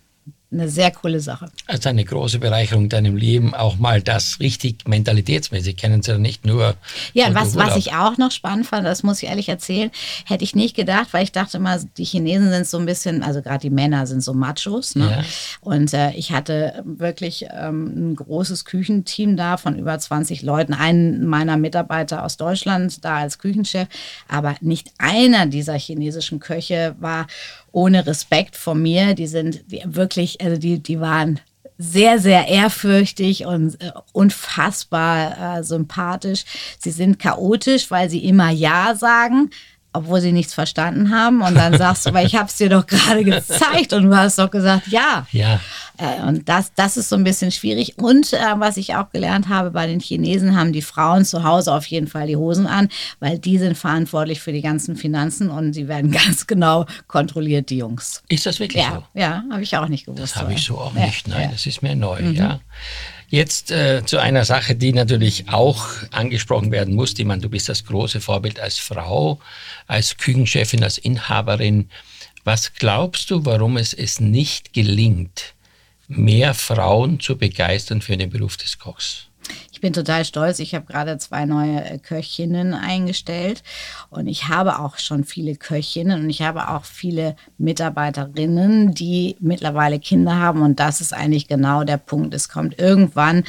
eine sehr coole Sache. Also eine große Bereicherung in deinem Leben, auch mal das richtig mentalitätsmäßig kennen sie nicht nur. Ja, was, was ich auch noch spannend fand, das muss ich ehrlich erzählen, hätte ich nicht gedacht, weil ich dachte immer, die Chinesen sind so ein bisschen, also gerade die Männer sind so Machos. Ne? Ja. Und äh, ich hatte wirklich ähm, ein großes Küchenteam da von über 20 Leuten, einen meiner Mitarbeiter aus Deutschland da als Küchenchef, aber nicht einer dieser chinesischen Köche war ohne Respekt vor mir. Die sind wirklich, also die, die waren sehr, sehr ehrfürchtig und äh, unfassbar äh, sympathisch. Sie sind chaotisch, weil sie immer Ja sagen, obwohl sie nichts verstanden haben. Und dann sagst du, aber ich habe es dir doch gerade gezeigt und du hast doch gesagt, ja. Ja. Äh, und das, das ist so ein bisschen schwierig. Und äh, was ich auch gelernt habe, bei den Chinesen haben die Frauen zu Hause auf jeden Fall die Hosen an, weil die sind verantwortlich für die ganzen Finanzen und sie werden ganz genau kontrolliert, die Jungs. Ist das wirklich ja, so? Ja, habe ich auch nicht gewusst. Das habe ich so auch nicht. Nein, ja. das ist mir neu, mhm. ja. Jetzt äh, zu einer Sache, die natürlich auch angesprochen werden muss. Ich meine, du bist das große Vorbild als Frau, als Küchenchefin, als Inhaberin. Was glaubst du, warum es es nicht gelingt, mehr Frauen zu begeistern für den Beruf des Kochs? Ich bin total stolz. Ich habe gerade zwei neue äh, Köchinnen eingestellt und ich habe auch schon viele Köchinnen und ich habe auch viele Mitarbeiterinnen, die mittlerweile Kinder haben und das ist eigentlich genau der Punkt. Es kommt irgendwann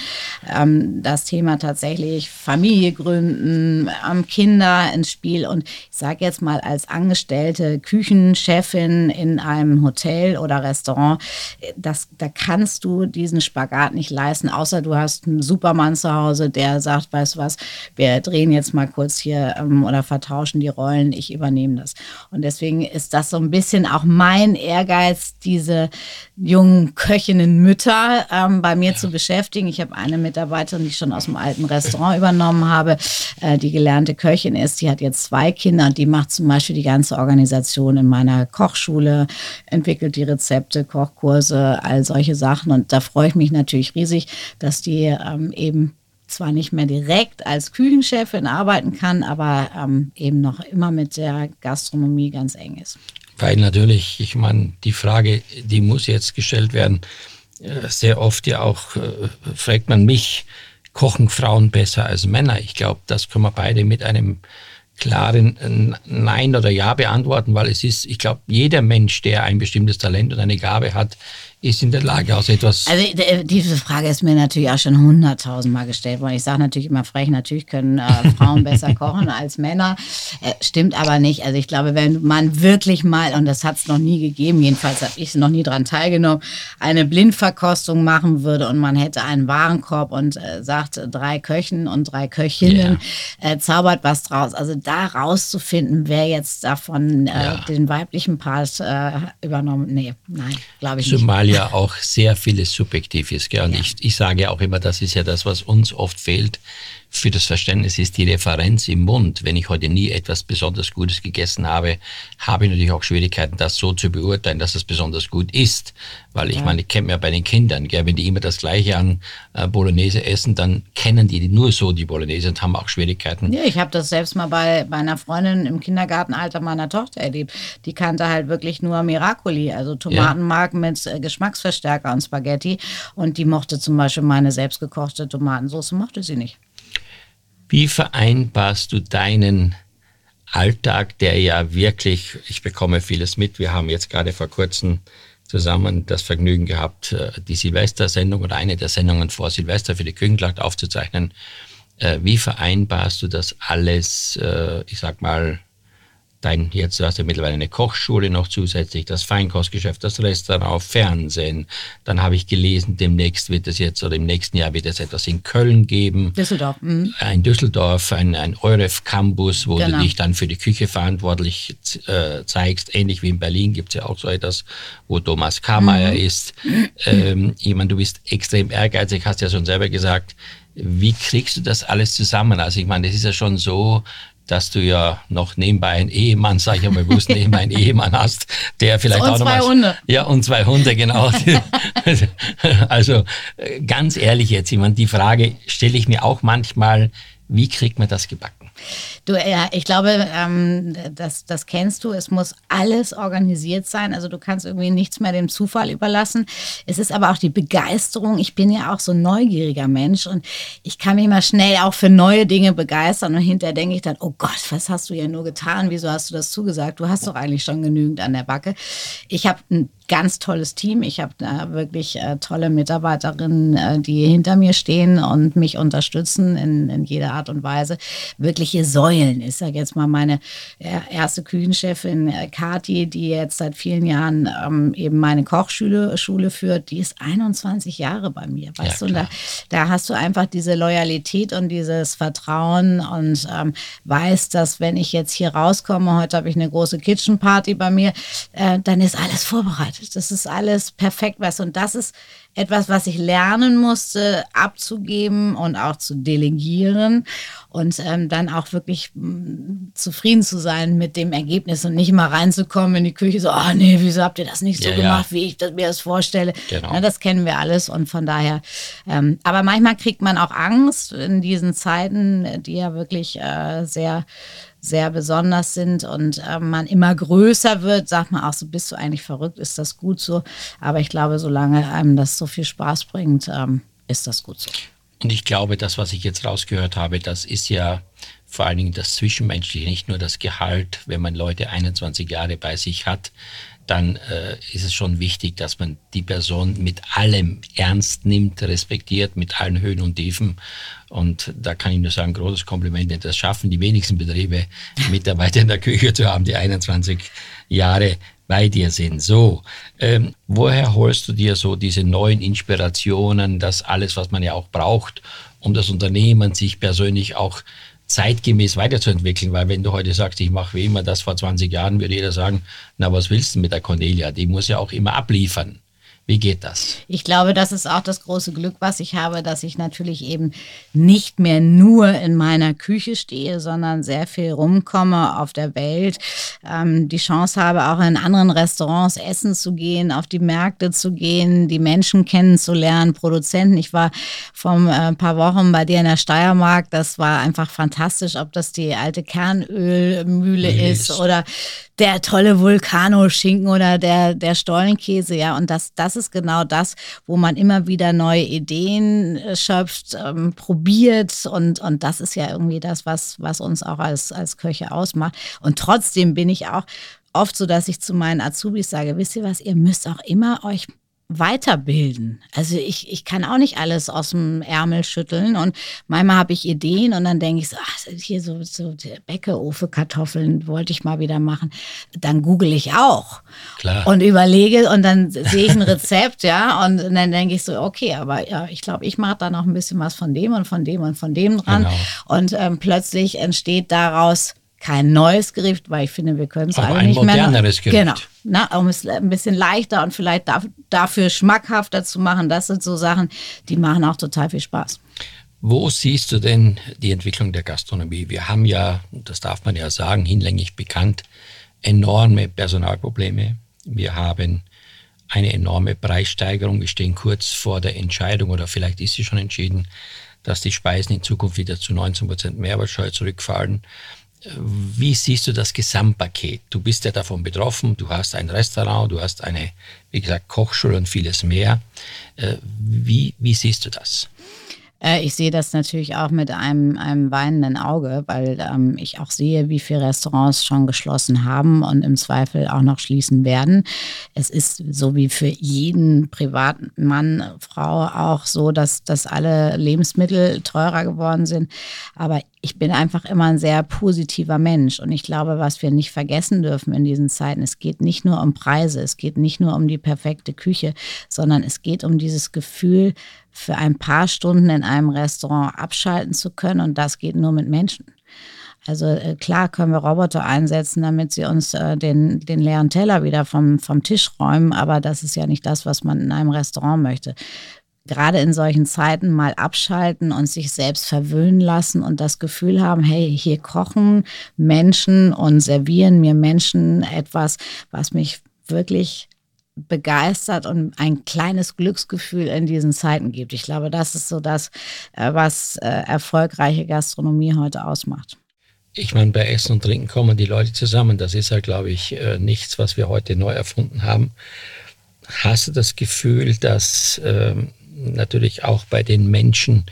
ähm, das Thema tatsächlich Familie gründen, ähm, Kinder ins Spiel und ich sage jetzt mal als angestellte Küchenchefin in einem Hotel oder Restaurant, äh, das, da kannst du diesen Spagat nicht leisten, außer du hast einen Supermann zu Hause, der sagt, weißt du was, wir drehen jetzt mal kurz hier ähm, oder vertauschen die Rollen, ich übernehme das. Und deswegen ist das so ein bisschen auch mein Ehrgeiz, diese jungen Köchinnen Mütter ähm, bei mir ja. zu beschäftigen. Ich habe eine Mitarbeiterin, die ich schon aus dem alten Restaurant übernommen habe, äh, die gelernte Köchin ist, die hat jetzt zwei Kinder und die macht zum Beispiel die ganze Organisation in meiner Kochschule, entwickelt die Rezepte, Kochkurse, all solche Sachen. Und da freue ich mich natürlich riesig, dass die ähm, eben zwar nicht mehr direkt als Küchenchefin arbeiten kann, aber ähm, eben noch immer mit der Gastronomie ganz eng ist. Weil natürlich, ich meine, die Frage, die muss jetzt gestellt werden. Äh, sehr oft ja auch äh, fragt man mich, kochen Frauen besser als Männer? Ich glaube, das können wir beide mit einem klaren Nein oder Ja beantworten, weil es ist, ich glaube, jeder Mensch, der ein bestimmtes Talent und eine Gabe hat, ist in der Lage, aus etwas. Also diese Frage ist mir natürlich auch schon hunderttausendmal gestellt worden. Ich sage natürlich immer frech, natürlich können äh, Frauen besser kochen als Männer. Äh, stimmt aber nicht. Also ich glaube, wenn man wirklich mal, und das hat es noch nie gegeben, jedenfalls habe ich noch nie daran teilgenommen, eine Blindverkostung machen würde und man hätte einen Warenkorb und äh, sagt drei Köchen und drei Köchinnen, yeah. äh, zaubert was draus. Also da rauszufinden, wer jetzt davon äh, ja. den weiblichen Part äh, übernommen, nee, nein, glaube ich Zumal nicht. Ja auch sehr vieles subjektiv ist. Gell? Und ja. ich, ich sage ja auch immer, das ist ja das, was uns oft fehlt für das Verständnis ist die Referenz im Mund. Wenn ich heute nie etwas besonders Gutes gegessen habe, habe ich natürlich auch Schwierigkeiten, das so zu beurteilen, dass es besonders gut ist. Weil ich ja. meine, ich kenne ja bei den Kindern, gell, wenn die immer das Gleiche an äh, Bolognese essen, dann kennen die nur so die Bolognese und haben auch Schwierigkeiten. Ja, ich habe das selbst mal bei, bei einer Freundin im Kindergartenalter meiner Tochter erlebt. Die kannte halt wirklich nur Miracoli, also Tomatenmark ja. mit äh, Geschmacksverstärker und Spaghetti. Und die mochte zum Beispiel meine selbstgekochte Tomatensauce, mochte sie nicht. Wie vereinbarst du deinen Alltag, der ja wirklich, ich bekomme vieles mit. Wir haben jetzt gerade vor kurzem zusammen das Vergnügen gehabt, äh, die Silvestersendung oder eine der Sendungen vor Silvester für die Küchenklacht aufzuzeichnen. Äh, wie vereinbarst du das alles, äh, ich sag mal, dein, jetzt hast du mittlerweile eine Kochschule noch zusätzlich, das Feinkostgeschäft, das Restaurant, Fernsehen. Dann habe ich gelesen, demnächst wird es jetzt oder im nächsten Jahr wird es etwas in Köln geben. Düsseldorf. Mhm. Ein Düsseldorf, ein, ein Euref Campus, wo genau. du dich dann für die Küche verantwortlich äh, zeigst. Ähnlich wie in Berlin gibt es ja auch so etwas, wo Thomas Karmeier mhm. ist. Ähm, ich meine, du bist extrem ehrgeizig, hast ja schon selber gesagt. Wie kriegst du das alles zusammen? Also ich meine, das ist ja schon so, dass du ja noch nebenbei einen Ehemann, sag ich mal bewusst, nebenbei einen Ehemann hast, der vielleicht und auch noch zwei mal, Hunde. Ja, und zwei Hunde, genau. also ganz ehrlich jetzt, ich meine, die Frage stelle ich mir auch manchmal, wie kriegt man das gebacken? Du, ja, ich glaube, ähm, das, das kennst du. Es muss alles organisiert sein. Also du kannst irgendwie nichts mehr dem Zufall überlassen. Es ist aber auch die Begeisterung. Ich bin ja auch so ein neugieriger Mensch und ich kann mich mal schnell auch für neue Dinge begeistern. Und hinterher denke ich dann, oh Gott, was hast du ja nur getan? Wieso hast du das zugesagt? Du hast doch eigentlich schon genügend an der Backe. Ich habe ein ganz tolles Team. Ich habe da wirklich äh, tolle Mitarbeiterinnen, äh, die hinter mir stehen und mich unterstützen in, in jeder Art und Weise. Wirkliche Säulen. Ich sage jetzt mal meine äh, erste Küchenchefin äh, Kati, die jetzt seit vielen Jahren ähm, eben meine Kochschule Schule führt, die ist 21 Jahre bei mir. Weißt ja, du, da, da, hast du einfach diese Loyalität und dieses Vertrauen und ähm, weißt, dass wenn ich jetzt hier rauskomme, heute habe ich eine große Kitchen Party bei mir, äh, dann ist alles vorbereitet. Das ist alles perfekt was. Und das ist etwas, was ich lernen musste, abzugeben und auch zu delegieren und ähm, dann auch wirklich mh, mm, zufrieden zu sein mit dem Ergebnis und nicht mal reinzukommen in die Küche so, oh nee, wieso habt ihr das nicht so ja, gemacht, ja. wie ich das, mir das vorstelle. Genau. Ja, das kennen wir alles und von daher, ähm, aber manchmal kriegt man auch Angst in diesen Zeiten, die ja wirklich äh, sehr sehr besonders sind und äh, man immer größer wird, sagt man auch so, bist du eigentlich verrückt, ist das gut so. Aber ich glaube, solange einem das so viel Spaß bringt, ähm, ist das gut so. Und ich glaube, das, was ich jetzt rausgehört habe, das ist ja vor allen Dingen das Zwischenmenschliche, nicht nur das Gehalt, wenn man Leute 21 Jahre bei sich hat, dann äh, ist es schon wichtig, dass man die Person mit allem ernst nimmt, respektiert, mit allen Höhen und Tiefen. Und da kann ich nur sagen, großes Kompliment, denn das schaffen die wenigsten Betriebe, Mitarbeiter in der Küche zu haben, die 21 Jahre bei dir sind. So, ähm, woher holst du dir so diese neuen Inspirationen, das alles, was man ja auch braucht, um das Unternehmen sich persönlich auch zeitgemäß weiterzuentwickeln, weil wenn du heute sagst, ich mache wie immer das vor 20 Jahren, würde jeder sagen, na was willst du mit der Cornelia? Die muss ja auch immer abliefern. Wie geht das? Ich glaube, das ist auch das große Glück, was ich habe, dass ich natürlich eben nicht mehr nur in meiner Küche stehe, sondern sehr viel rumkomme auf der Welt, ähm, die Chance habe, auch in anderen Restaurants essen zu gehen, auf die Märkte zu gehen, die Menschen kennenzulernen, Produzenten. Ich war vor äh, ein paar Wochen bei dir in der Steiermark, das war einfach fantastisch, ob das die alte Kernölmühle ist oder der tolle Vulkano-Schinken oder der, der Stollenkäse, ja. Und das, das ist genau das, wo man immer wieder neue Ideen äh, schöpft, ähm, probiert. Und, und das ist ja irgendwie das, was, was uns auch als, als Köche ausmacht. Und trotzdem bin ich auch oft so, dass ich zu meinen Azubis sage, wisst ihr was, ihr müsst auch immer euch weiterbilden. Also ich, ich kann auch nicht alles aus dem Ärmel schütteln und manchmal habe ich Ideen und dann denke ich so, ach, hier so, so Bäckeofe Kartoffeln wollte ich mal wieder machen. Dann google ich auch Klar. und überlege und dann sehe ich ein Rezept, ja, und dann denke ich so, okay, aber ja, ich glaube, ich mache da noch ein bisschen was von dem und von dem und von dem dran genau. und ähm, plötzlich entsteht daraus kein neues Gericht, weil ich finde, wir können es alle ein nicht moderneres mehr. Gericht. Genau, na, um es ein bisschen leichter und vielleicht dafür schmackhafter zu machen. Das sind so Sachen, die machen auch total viel Spaß. Wo siehst du denn die Entwicklung der Gastronomie? Wir haben ja, das darf man ja sagen, hinlänglich bekannt, enorme Personalprobleme. Wir haben eine enorme Preissteigerung. Wir stehen kurz vor der Entscheidung oder vielleicht ist sie schon entschieden, dass die Speisen in Zukunft wieder zu 19 Prozent Mehrwertsteuer zurückfallen. Wie siehst du das Gesamtpaket? Du bist ja davon betroffen, du hast ein Restaurant, du hast eine, wie gesagt, Kochschule und vieles mehr. Äh, wie, wie siehst du das? Äh, ich sehe das natürlich auch mit einem, einem weinenden Auge, weil ähm, ich auch sehe, wie viele Restaurants schon geschlossen haben und im Zweifel auch noch schließen werden. Es ist so wie für jeden privaten Mann, Frau auch so, dass, dass alle Lebensmittel teurer geworden sind. Aber ich bin einfach immer ein sehr positiver Mensch. Und ich glaube, was wir nicht vergessen dürfen in diesen Zeiten, es geht nicht nur um Preise, es geht nicht nur um die perfekte Küche, sondern es geht um dieses Gefühl, für ein paar Stunden in einem Restaurant abschalten zu können. Und das geht nur mit Menschen. Also äh, klar können wir Roboter einsetzen, damit sie uns äh, den, den leeren Teller wieder vom, vom Tisch räumen, aber das ist ja nicht das, was man in einem Restaurant möchte gerade in solchen Zeiten mal abschalten und sich selbst verwöhnen lassen und das Gefühl haben, hey, hier kochen Menschen und servieren mir Menschen etwas, was mich wirklich begeistert und ein kleines Glücksgefühl in diesen Zeiten gibt. Ich glaube, das ist so das, äh, was äh, erfolgreiche Gastronomie heute ausmacht. ich meine, bei Essen und Trinken kommen die Leute zusammen. Das ist ja, glaube ich, äh, nichts, was wir heute neu erfunden haben. Hast du das Gefühl, dass ähm, natürlich auch bei den Menschen,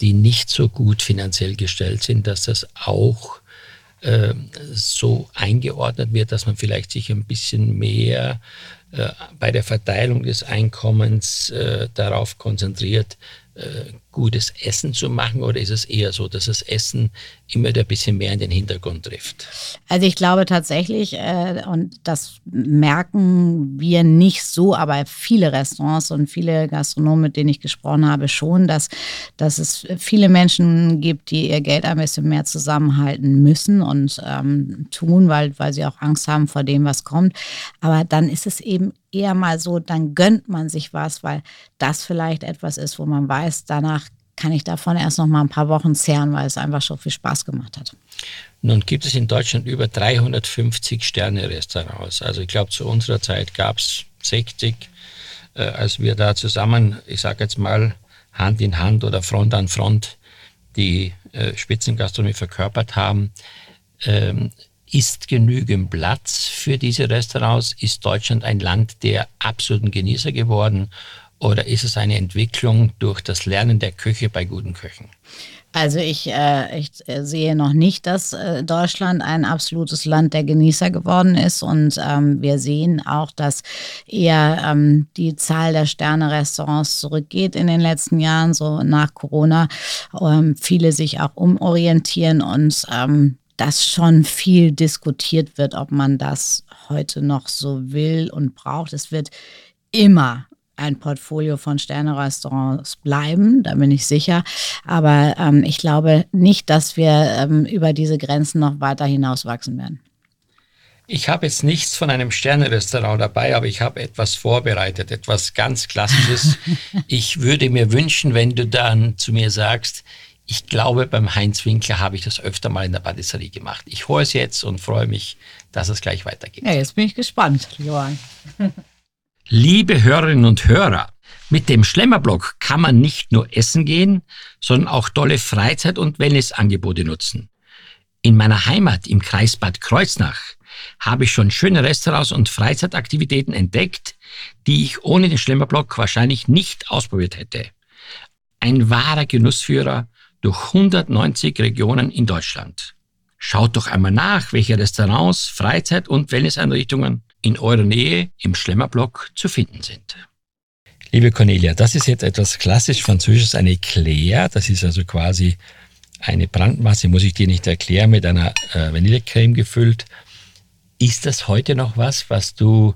die nicht so gut finanziell gestellt sind, dass das auch äh, so eingeordnet wird, dass man vielleicht sich ein bisschen mehr bei der Verteilung des Einkommens äh, darauf konzentriert, äh, gutes Essen zu machen oder ist es eher so, dass das Essen immer ein bisschen mehr in den Hintergrund trifft? Also ich glaube tatsächlich, äh, und das merken wir nicht so, aber viele Restaurants und viele Gastronomen, mit denen ich gesprochen habe, schon, dass, dass es viele Menschen gibt, die ihr Geld ein bisschen mehr zusammenhalten müssen und ähm, tun, weil, weil sie auch Angst haben vor dem, was kommt. Aber dann ist es eben eher mal so, dann gönnt man sich was, weil das vielleicht etwas ist, wo man weiß, danach kann ich davon erst noch mal ein paar Wochen zehren, weil es einfach schon viel Spaß gemacht hat. Nun gibt es in Deutschland über 350 Sterne-Restaurants. Also ich glaube, zu unserer Zeit gab es 60, äh, als wir da zusammen, ich sage jetzt mal, Hand in Hand oder Front an Front die äh, Spitzengastronomie verkörpert haben. Ähm, ist genügend Platz für diese Restaurants? Ist Deutschland ein Land der absoluten Genießer geworden? Oder ist es eine Entwicklung durch das Lernen der Küche bei guten Köchen? Also ich, äh, ich äh, sehe noch nicht, dass äh, Deutschland ein absolutes Land der Genießer geworden ist. Und ähm, wir sehen auch, dass eher ähm, die Zahl der Sterne-Restaurants zurückgeht in den letzten Jahren, so nach Corona. Ähm, viele sich auch umorientieren und ähm, dass schon viel diskutiert wird, ob man das heute noch so will und braucht. Es wird immer ein Portfolio von Sterne-Restaurants bleiben, da bin ich sicher. Aber ähm, ich glaube nicht, dass wir ähm, über diese Grenzen noch weiter hinauswachsen werden. Ich habe jetzt nichts von einem Sterne-Restaurant dabei, aber ich habe etwas vorbereitet, etwas ganz Klassisches. ich würde mir wünschen, wenn du dann zu mir sagst, ich glaube, beim Heinz Winkler habe ich das öfter mal in der Patisserie gemacht. Ich hole es jetzt und freue mich, dass es gleich weitergeht. Ja, jetzt bin ich gespannt, Johann. Liebe Hörerinnen und Hörer, mit dem Schlemmerblock kann man nicht nur essen gehen, sondern auch tolle Freizeit- und Wellnessangebote nutzen. In meiner Heimat im Kreis Bad Kreuznach habe ich schon schöne Restaurants und Freizeitaktivitäten entdeckt, die ich ohne den Schlemmerblock wahrscheinlich nicht ausprobiert hätte. Ein wahrer Genussführer durch 190 Regionen in Deutschland. Schaut doch einmal nach, welche Restaurants, Freizeit- und Wellnesseinrichtungen in eurer Nähe im Schlemmerblock zu finden sind. Liebe Cornelia, das ist jetzt etwas klassisch Französisches, eine Eclair. Das ist also quasi eine Brandmasse, muss ich dir nicht erklären, mit einer äh, Vanillecreme gefüllt. Ist das heute noch was, was du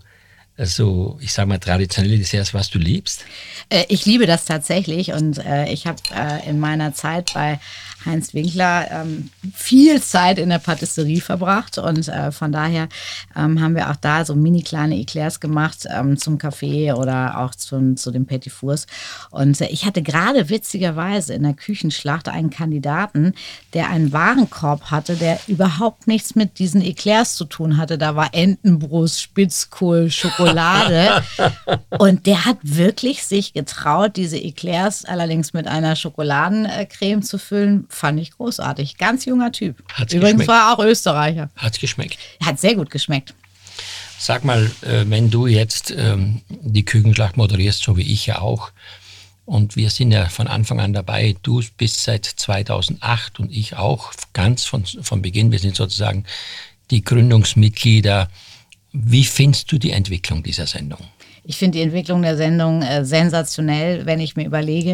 so, ich sage mal, traditionelle Desserts, was du liebst? Äh, ich liebe das tatsächlich und äh, ich habe äh, in meiner Zeit bei Heinz Winkler ähm, viel Zeit in der Patisserie verbracht und äh, von daher ähm, haben wir auch da so mini kleine Eclairs gemacht ähm, zum Kaffee oder auch zum, zu den Petit Fours. Und äh, ich hatte gerade witzigerweise in der Küchenschlacht einen Kandidaten, der einen Warenkorb hatte, der überhaupt nichts mit diesen Eclairs zu tun hatte. Da war Entenbrust, Spitzkohl, Schokolade und der hat wirklich sich getraut, diese Eclairs allerdings mit einer Schokoladencreme zu füllen fand ich großartig. Ganz junger Typ. Hat's Übrigens geschmeckt? war auch Österreicher. Hat geschmeckt? Hat sehr gut geschmeckt. Sag mal, äh, wenn du jetzt ähm, die Küchenschlacht moderierst, so wie ich ja auch, und wir sind ja von Anfang an dabei, du bist seit 2008 und ich auch ganz von, von Beginn, wir sind sozusagen die Gründungsmitglieder. Wie findest du die Entwicklung dieser Sendung? Ich finde die Entwicklung der Sendung äh, sensationell, wenn ich mir überlege,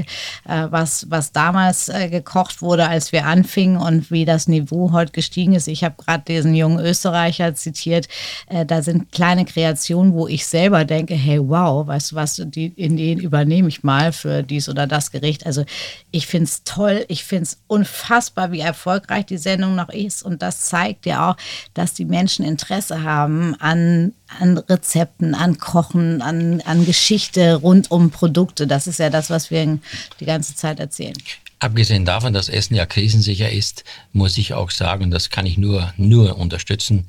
äh, was, was damals äh, gekocht wurde, als wir anfingen und wie das Niveau heute gestiegen ist. Ich habe gerade diesen jungen Österreicher zitiert. Äh, da sind kleine Kreationen, wo ich selber denke, hey, wow, weißt du was, die, in denen übernehme ich mal für dies oder das Gericht. Also ich finde es toll, ich finde es unfassbar, wie erfolgreich die Sendung noch ist. Und das zeigt ja auch, dass die Menschen Interesse haben an an Rezepten, an Kochen, an, an Geschichte rund um Produkte. Das ist ja das, was wir die ganze Zeit erzählen. Abgesehen davon, dass Essen ja krisensicher ist, muss ich auch sagen, das kann ich nur, nur unterstützen.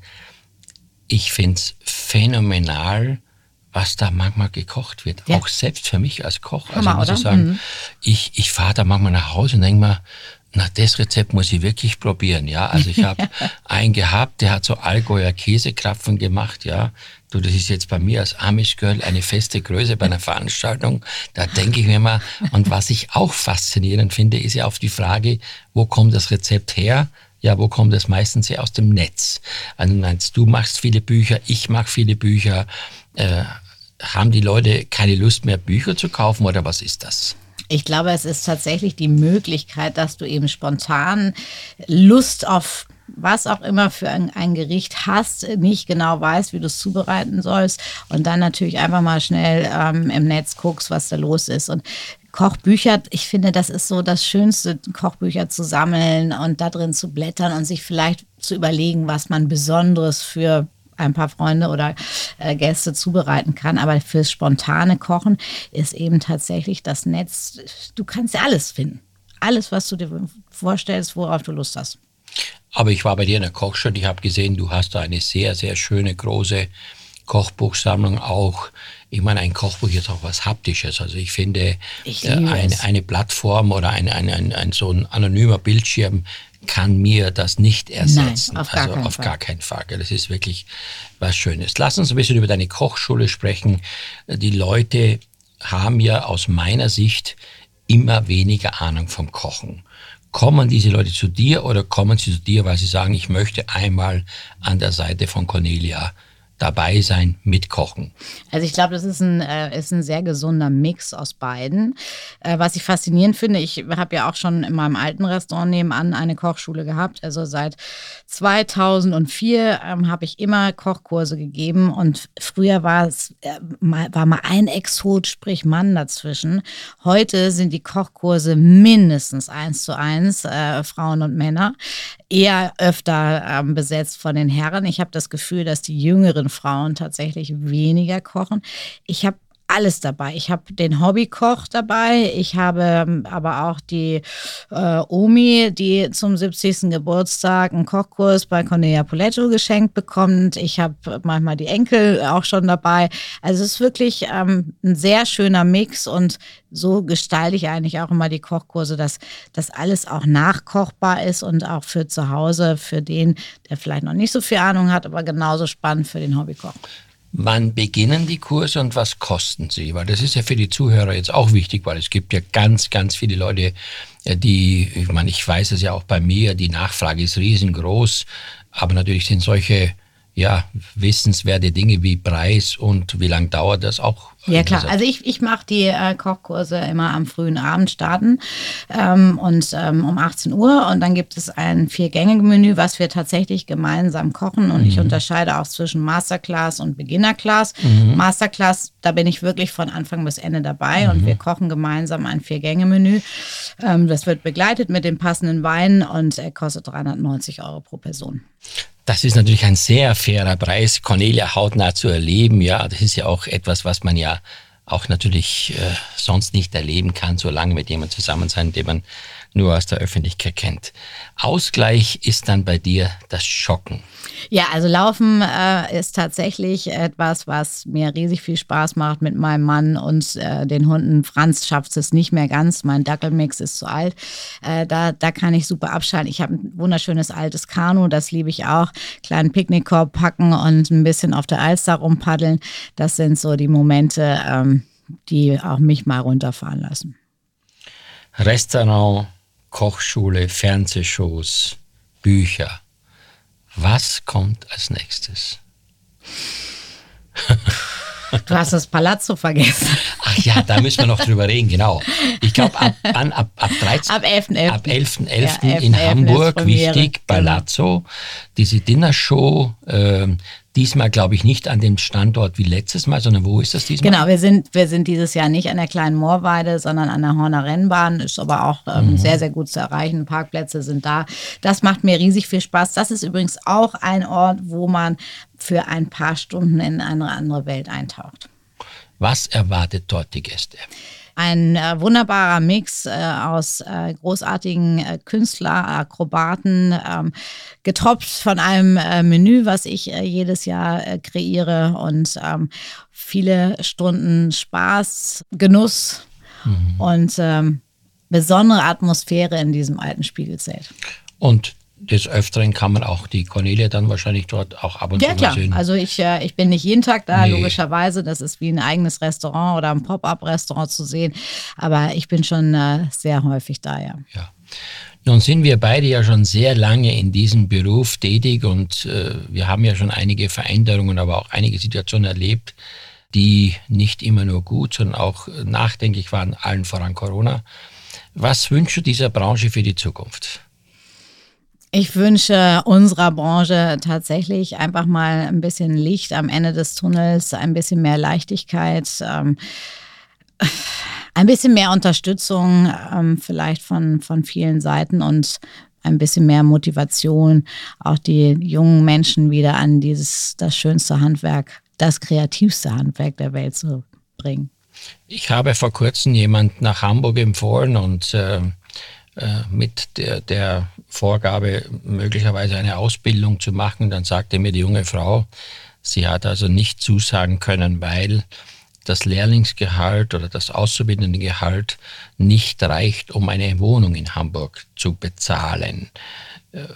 Ich finde es phänomenal, was da manchmal gekocht wird. Ja. Auch selbst für mich als Koch. Hammer, also muss ich sagen, mhm. ich, ich fahre da manchmal nach Hause und denke mal, Na, das Rezept muss ich wirklich probieren, ja. Also ich habe einen gehabt, der hat so Allgäuer Käsekrapfen gemacht, ja. Du, das ist jetzt bei mir als Amish Girl eine feste Größe bei einer Veranstaltung. Da denke ich mir mal, und was ich auch faszinierend finde, ist ja auf die Frage, wo kommt das Rezept her? Ja, wo kommt es meistens her? Aus dem Netz. Also meinst, du machst viele Bücher, ich mache viele Bücher. Äh, haben die Leute keine Lust mehr, Bücher zu kaufen oder was ist das? Ich glaube, es ist tatsächlich die Möglichkeit, dass du eben spontan Lust auf was auch immer für ein, ein, Gericht hast, nicht genau weißt, wie du es zubereiten sollst und dann natürlich einfach mal schnell ähm, im Netz guckst, was da los ist. Und Kochbücher, ich finde, das ist so das Schönste, Kochbücher zu sammeln und da drin zu blättern und sich vielleicht zu überlegen, was man Besonderes für ein paar Freunde oder äh, Gäste zubereiten kann. Aber fürs spontane Kochen ist eben tatsächlich das Netz, du kannst ja alles finden. Alles, was du dir vorstellst, worauf du Lust hast. Aber ich war bei dir in der Kochstunde, ich habe gesehen, du hast da eine sehr, sehr schöne, große Kochbuchsammlung auch. Ich meine, ein Kochbuch ist auch was Haptisches. Also ich finde, ich äh, eine, eine Plattform oder ein, ein, ein, ein, so ein anonymer Bildschirm kann mir das nicht ersetzen. Nein, auf also auf Fall. gar keinen Fall. Das ist wirklich was Schönes. Lass uns ein bisschen über deine Kochschule sprechen. Die Leute haben ja aus meiner Sicht immer weniger Ahnung vom Kochen. Kommen diese Leute zu dir oder kommen sie zu dir, weil sie sagen, ich möchte einmal an der Seite von Cornelia dabei sein, mitkochen. Also ich glaube, das ist ein, äh, ist ein sehr gesunder Mix aus beiden. Äh, was ich faszinierend finde, ich habe ja auch schon in meinem alten Restaurant nebenan eine Kochschule gehabt. Also seit 2004 ähm, habe ich immer Kochkurse gegeben und früher war es äh, mal, war mal ein Exot, sprich Mann dazwischen. Heute sind die Kochkurse mindestens eins zu eins äh, Frauen und Männer, eher öfter ähm, besetzt von den Herren. Ich habe das Gefühl, dass die jüngeren Frauen tatsächlich weniger kochen. Ich habe alles dabei. Ich habe den Hobbykoch dabei. Ich habe ähm, aber auch die äh, Omi, die zum 70. Geburtstag einen Kochkurs bei Cornelia Poletto geschenkt bekommt. Ich habe manchmal die Enkel auch schon dabei. Also es ist wirklich ähm, ein sehr schöner Mix und so gestalte ich eigentlich auch immer die Kochkurse, dass das alles auch nachkochbar ist und auch für zu Hause, für den, der vielleicht noch nicht so viel Ahnung hat, aber genauso spannend für den Hobbykoch. Wann beginnen die Kurse und was kosten sie? Weil das ist ja für die Zuhörer jetzt auch wichtig, weil es gibt ja ganz, ganz viele Leute, äh, die, ich meine, ich weiß es ja auch bei mir, die Nachfrage ist riesengroß, aber natürlich sind solche ja, wissenswerte Dinge wie Preis und wie lange dauert das auch? Ja klar, also ich, ich mache die äh, Kochkurse immer am frühen Abend starten ähm, und ähm, um 18 Uhr und dann gibt es ein Vier-Gänge-Menü, was wir tatsächlich gemeinsam kochen und mhm. ich unterscheide auch zwischen Masterclass und Beginnerclass. Mhm. Masterclass, da bin ich wirklich von Anfang bis Ende dabei mhm. und wir kochen gemeinsam ein Vier-Gänge-Menü. Ähm, das wird begleitet mit dem passenden Wein und er kostet 390 Euro pro Person. Das ist natürlich ein sehr fairer Preis, Cornelia hautnah zu erleben. Ja, das ist ja auch etwas, was man ja auch natürlich äh, sonst nicht erleben kann, so lange mit jemandem zusammen sein, den man nur aus der Öffentlichkeit kennt. Ausgleich ist dann bei dir das Schocken. Ja, also Laufen äh, ist tatsächlich etwas, was mir riesig viel Spaß macht mit meinem Mann und äh, den Hunden. Franz schafft es nicht mehr ganz. Mein Dackelmix ist zu alt. Äh, da, da kann ich super abschalten. Ich habe ein wunderschönes altes Kanu, das liebe ich auch. Kleinen Picknickkorb packen und ein bisschen auf der Alster rumpaddeln. Das sind so die Momente, ähm, die auch mich mal runterfahren lassen. Restaurant, Kochschule, Fernsehshows, Bücher. Was kommt als nächstes? Du hast das Palazzo vergessen. Ach ja, da müssen wir noch drüber reden, genau. Ich glaube, ab, ab, ab 13. Ab 11.11. Ab 11.11. .11. Ja, in Hamburg, wichtig, genau. Palazzo. Diese Dinnershow, äh, diesmal glaube ich nicht an dem Standort wie letztes Mal, sondern wo ist das diesmal? Genau, wir sind, wir sind dieses Jahr nicht an der kleinen Moorweide, sondern an der Horner Rennbahn, ist aber auch ähm, mhm. sehr, sehr gut zu erreichen. Parkplätze sind da. Das macht mir riesig viel Spaß. Das ist übrigens auch ein Ort, wo man für ein paar Stunden in eine andere Welt eintaucht. Was erwartet dort die Gäste? ein äh, wunderbarer Mix äh, aus äh, großartigen äh, Künstler, Akrobaten, ähm, getropft von einem äh, Menü, was ich äh, jedes Jahr kreiere und ähm, viele Stunden Spaß, Genuss mhm. und ähm, besondere Atmosphäre in diesem alten Spiegelzelt. Und des Öfteren kann man auch die Cornelia dann wahrscheinlich dort auch ab und ja, zu klar. sehen. Also ich, äh, ich bin nicht jeden Tag da, Nee. logischerweise. Das ist wie ein eigenes Restaurant oder ein Pop-up-Restaurant zu sehen. Aber ich bin schon äh, sehr häufig da, ja. Ja. Nun sind wir beide ja schon sehr lange in diesem Beruf tätig und äh, wir haben ja schon einige Veränderungen, aber auch einige Situationen erlebt, die nicht immer nur gut, sondern auch nachdenklich waren, allen voran Corona. Was wünschst du dieser Branche für die Zukunft? Ich wünsche unserer Branche tatsächlich einfach mal ein bisschen Licht am Ende des Tunnels, ein bisschen mehr Leichtigkeit, ähm, ein bisschen mehr Unterstützung ähm, vielleicht von, von vielen Seiten und ein bisschen mehr Motivation, auch die jungen Menschen wieder an dieses, das schönste Handwerk, das kreativste Handwerk der Welt zu bringen. Ich habe vor kurzem jemand nach Hamburg empfohlen und äh, mit der, der Vorgabe, möglicherweise eine Ausbildung zu machen. Dann sagte mir die junge Frau, sie hat also nicht zusagen können, weil das Lehrlingsgehalt oder das Auszubildendengehalt nicht reicht, um eine Wohnung in Hamburg zu bezahlen. Äh,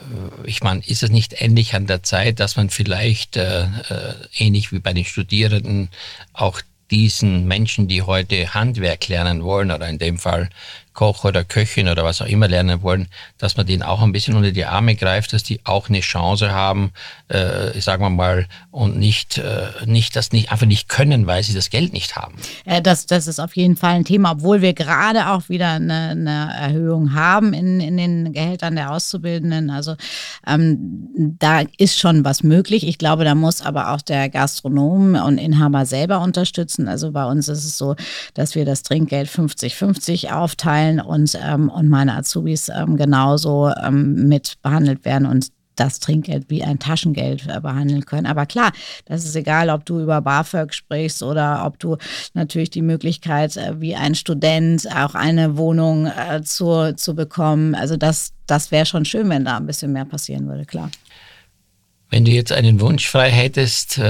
Ich meine, ist es nicht endlich an der Zeit, dass man vielleicht äh, äh, ähnlich wie bei den Studierenden auch diesen Menschen, die heute Handwerk lernen wollen oder in dem Fall Koch oder Köchin oder was auch immer lernen wollen, dass man denen auch ein bisschen unter die Arme greift, dass die auch eine Chance haben, äh, sagen wir mal, und nicht, äh, nicht das nicht einfach nicht können, weil sie das Geld nicht haben. Äh, Das, das ist auf jeden Fall ein Thema, obwohl wir gerade auch wieder eine, eine Erhöhung haben in, in den Gehältern der Auszubildenden. Also ähm, da ist schon was möglich. Ich glaube, da muss aber auch der Gastronom und Inhaber selber unterstützen. Also bei uns ist es so, dass wir das Trinkgeld 50-50 aufteilen und, ähm, und meine Azubis ähm, genauso ähm, mit behandelt werden und das Trinkgeld wie ein Taschengeld äh, behandeln können. Aber klar, das ist egal, ob du über BAföG sprichst oder ob du natürlich die Möglichkeit, äh, wie ein Student auch eine Wohnung äh, zu, zu bekommen. Also das, das wäre schon schön, wenn da ein bisschen mehr passieren würde, klar. Wenn du jetzt einen Wunsch frei hättest,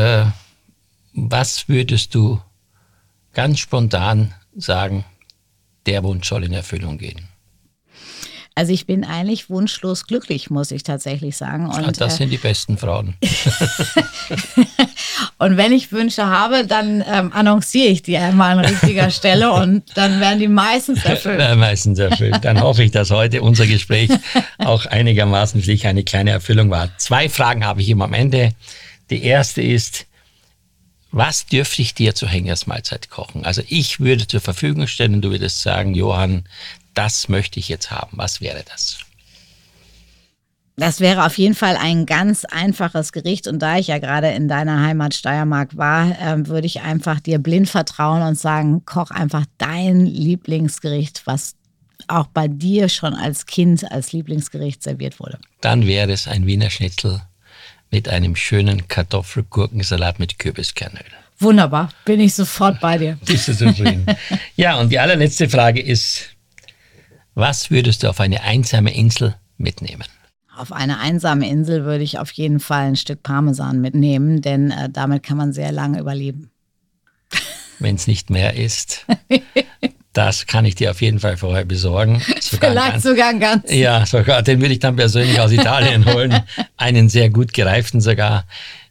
was würdest du ganz spontan sagen, der Wunsch soll in Erfüllung gehen? Also ich bin eigentlich wunschlos glücklich, muss ich tatsächlich sagen. Und, Ah, das äh, sind die besten Frauen. und wenn ich Wünsche habe, dann ähm, annonciere ich die einmal an richtiger Stelle und dann werden die meistens erfüllt. Äh, meistens erfüllt. Dann hoffe ich, dass heute unser Gespräch auch einigermaßen dich eine kleine Erfüllung war. Zwei Fragen habe ich immer am Ende. Die erste ist, was dürfte ich dir zur Henkersmahlzeit kochen? Also ich würde zur Verfügung stellen und du würdest sagen, Johann, das möchte ich jetzt haben. Was wäre das? Das wäre auf jeden Fall ein ganz einfaches Gericht. Und da ich ja gerade in deiner Heimat Steiermark war, ähm, würde ich einfach dir blind vertrauen und sagen, koch einfach dein Lieblingsgericht, was auch bei dir schon als Kind als Lieblingsgericht serviert wurde. Dann wäre es ein Wiener Schnitzel mit einem schönen Kartoffelgurkensalat mit Kürbiskernöl. Wunderbar, bin ich sofort bei dir. Bist du zufrieden? ja, und die allerletzte Frage ist, was würdest du auf eine einsame Insel mitnehmen? Auf eine einsame Insel würde ich auf jeden Fall ein Stück Parmesan mitnehmen, denn äh, damit kann man sehr lange überleben. Wenn es nicht mehr ist, das kann ich dir auf jeden Fall vorher besorgen. Sogar Vielleicht ganz- sogar ein ganz. Ja, sogar, den würde ich dann persönlich aus Italien holen. Einen sehr gut gereiften sogar.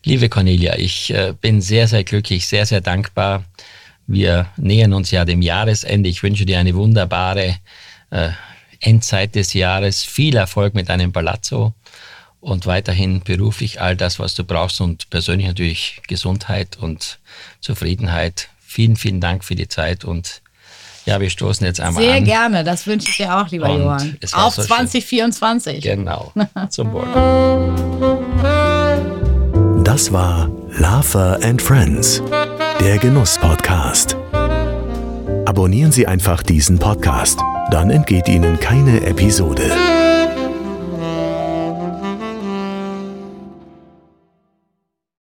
Liebe Cornelia, ich äh, bin sehr, sehr glücklich, sehr, sehr dankbar. Wir nähern uns ja dem Jahresende. Ich wünsche dir eine wunderbare äh, Endzeit des Jahres. Viel Erfolg mit deinem Palazzo und weiterhin beruflich all das, was du brauchst und persönlich natürlich Gesundheit und Zufriedenheit. Vielen, vielen Dank für die Zeit und ja, wir stoßen jetzt einmal Sehr an. gerne, das wünsche ich dir auch, lieber Und Johann. Auf so schön. 2024. Genau, zum Wohl. Das war Laffer and Friends, der Genuss-Podcast. Abonnieren Sie einfach diesen Podcast, dann entgeht Ihnen keine Episode.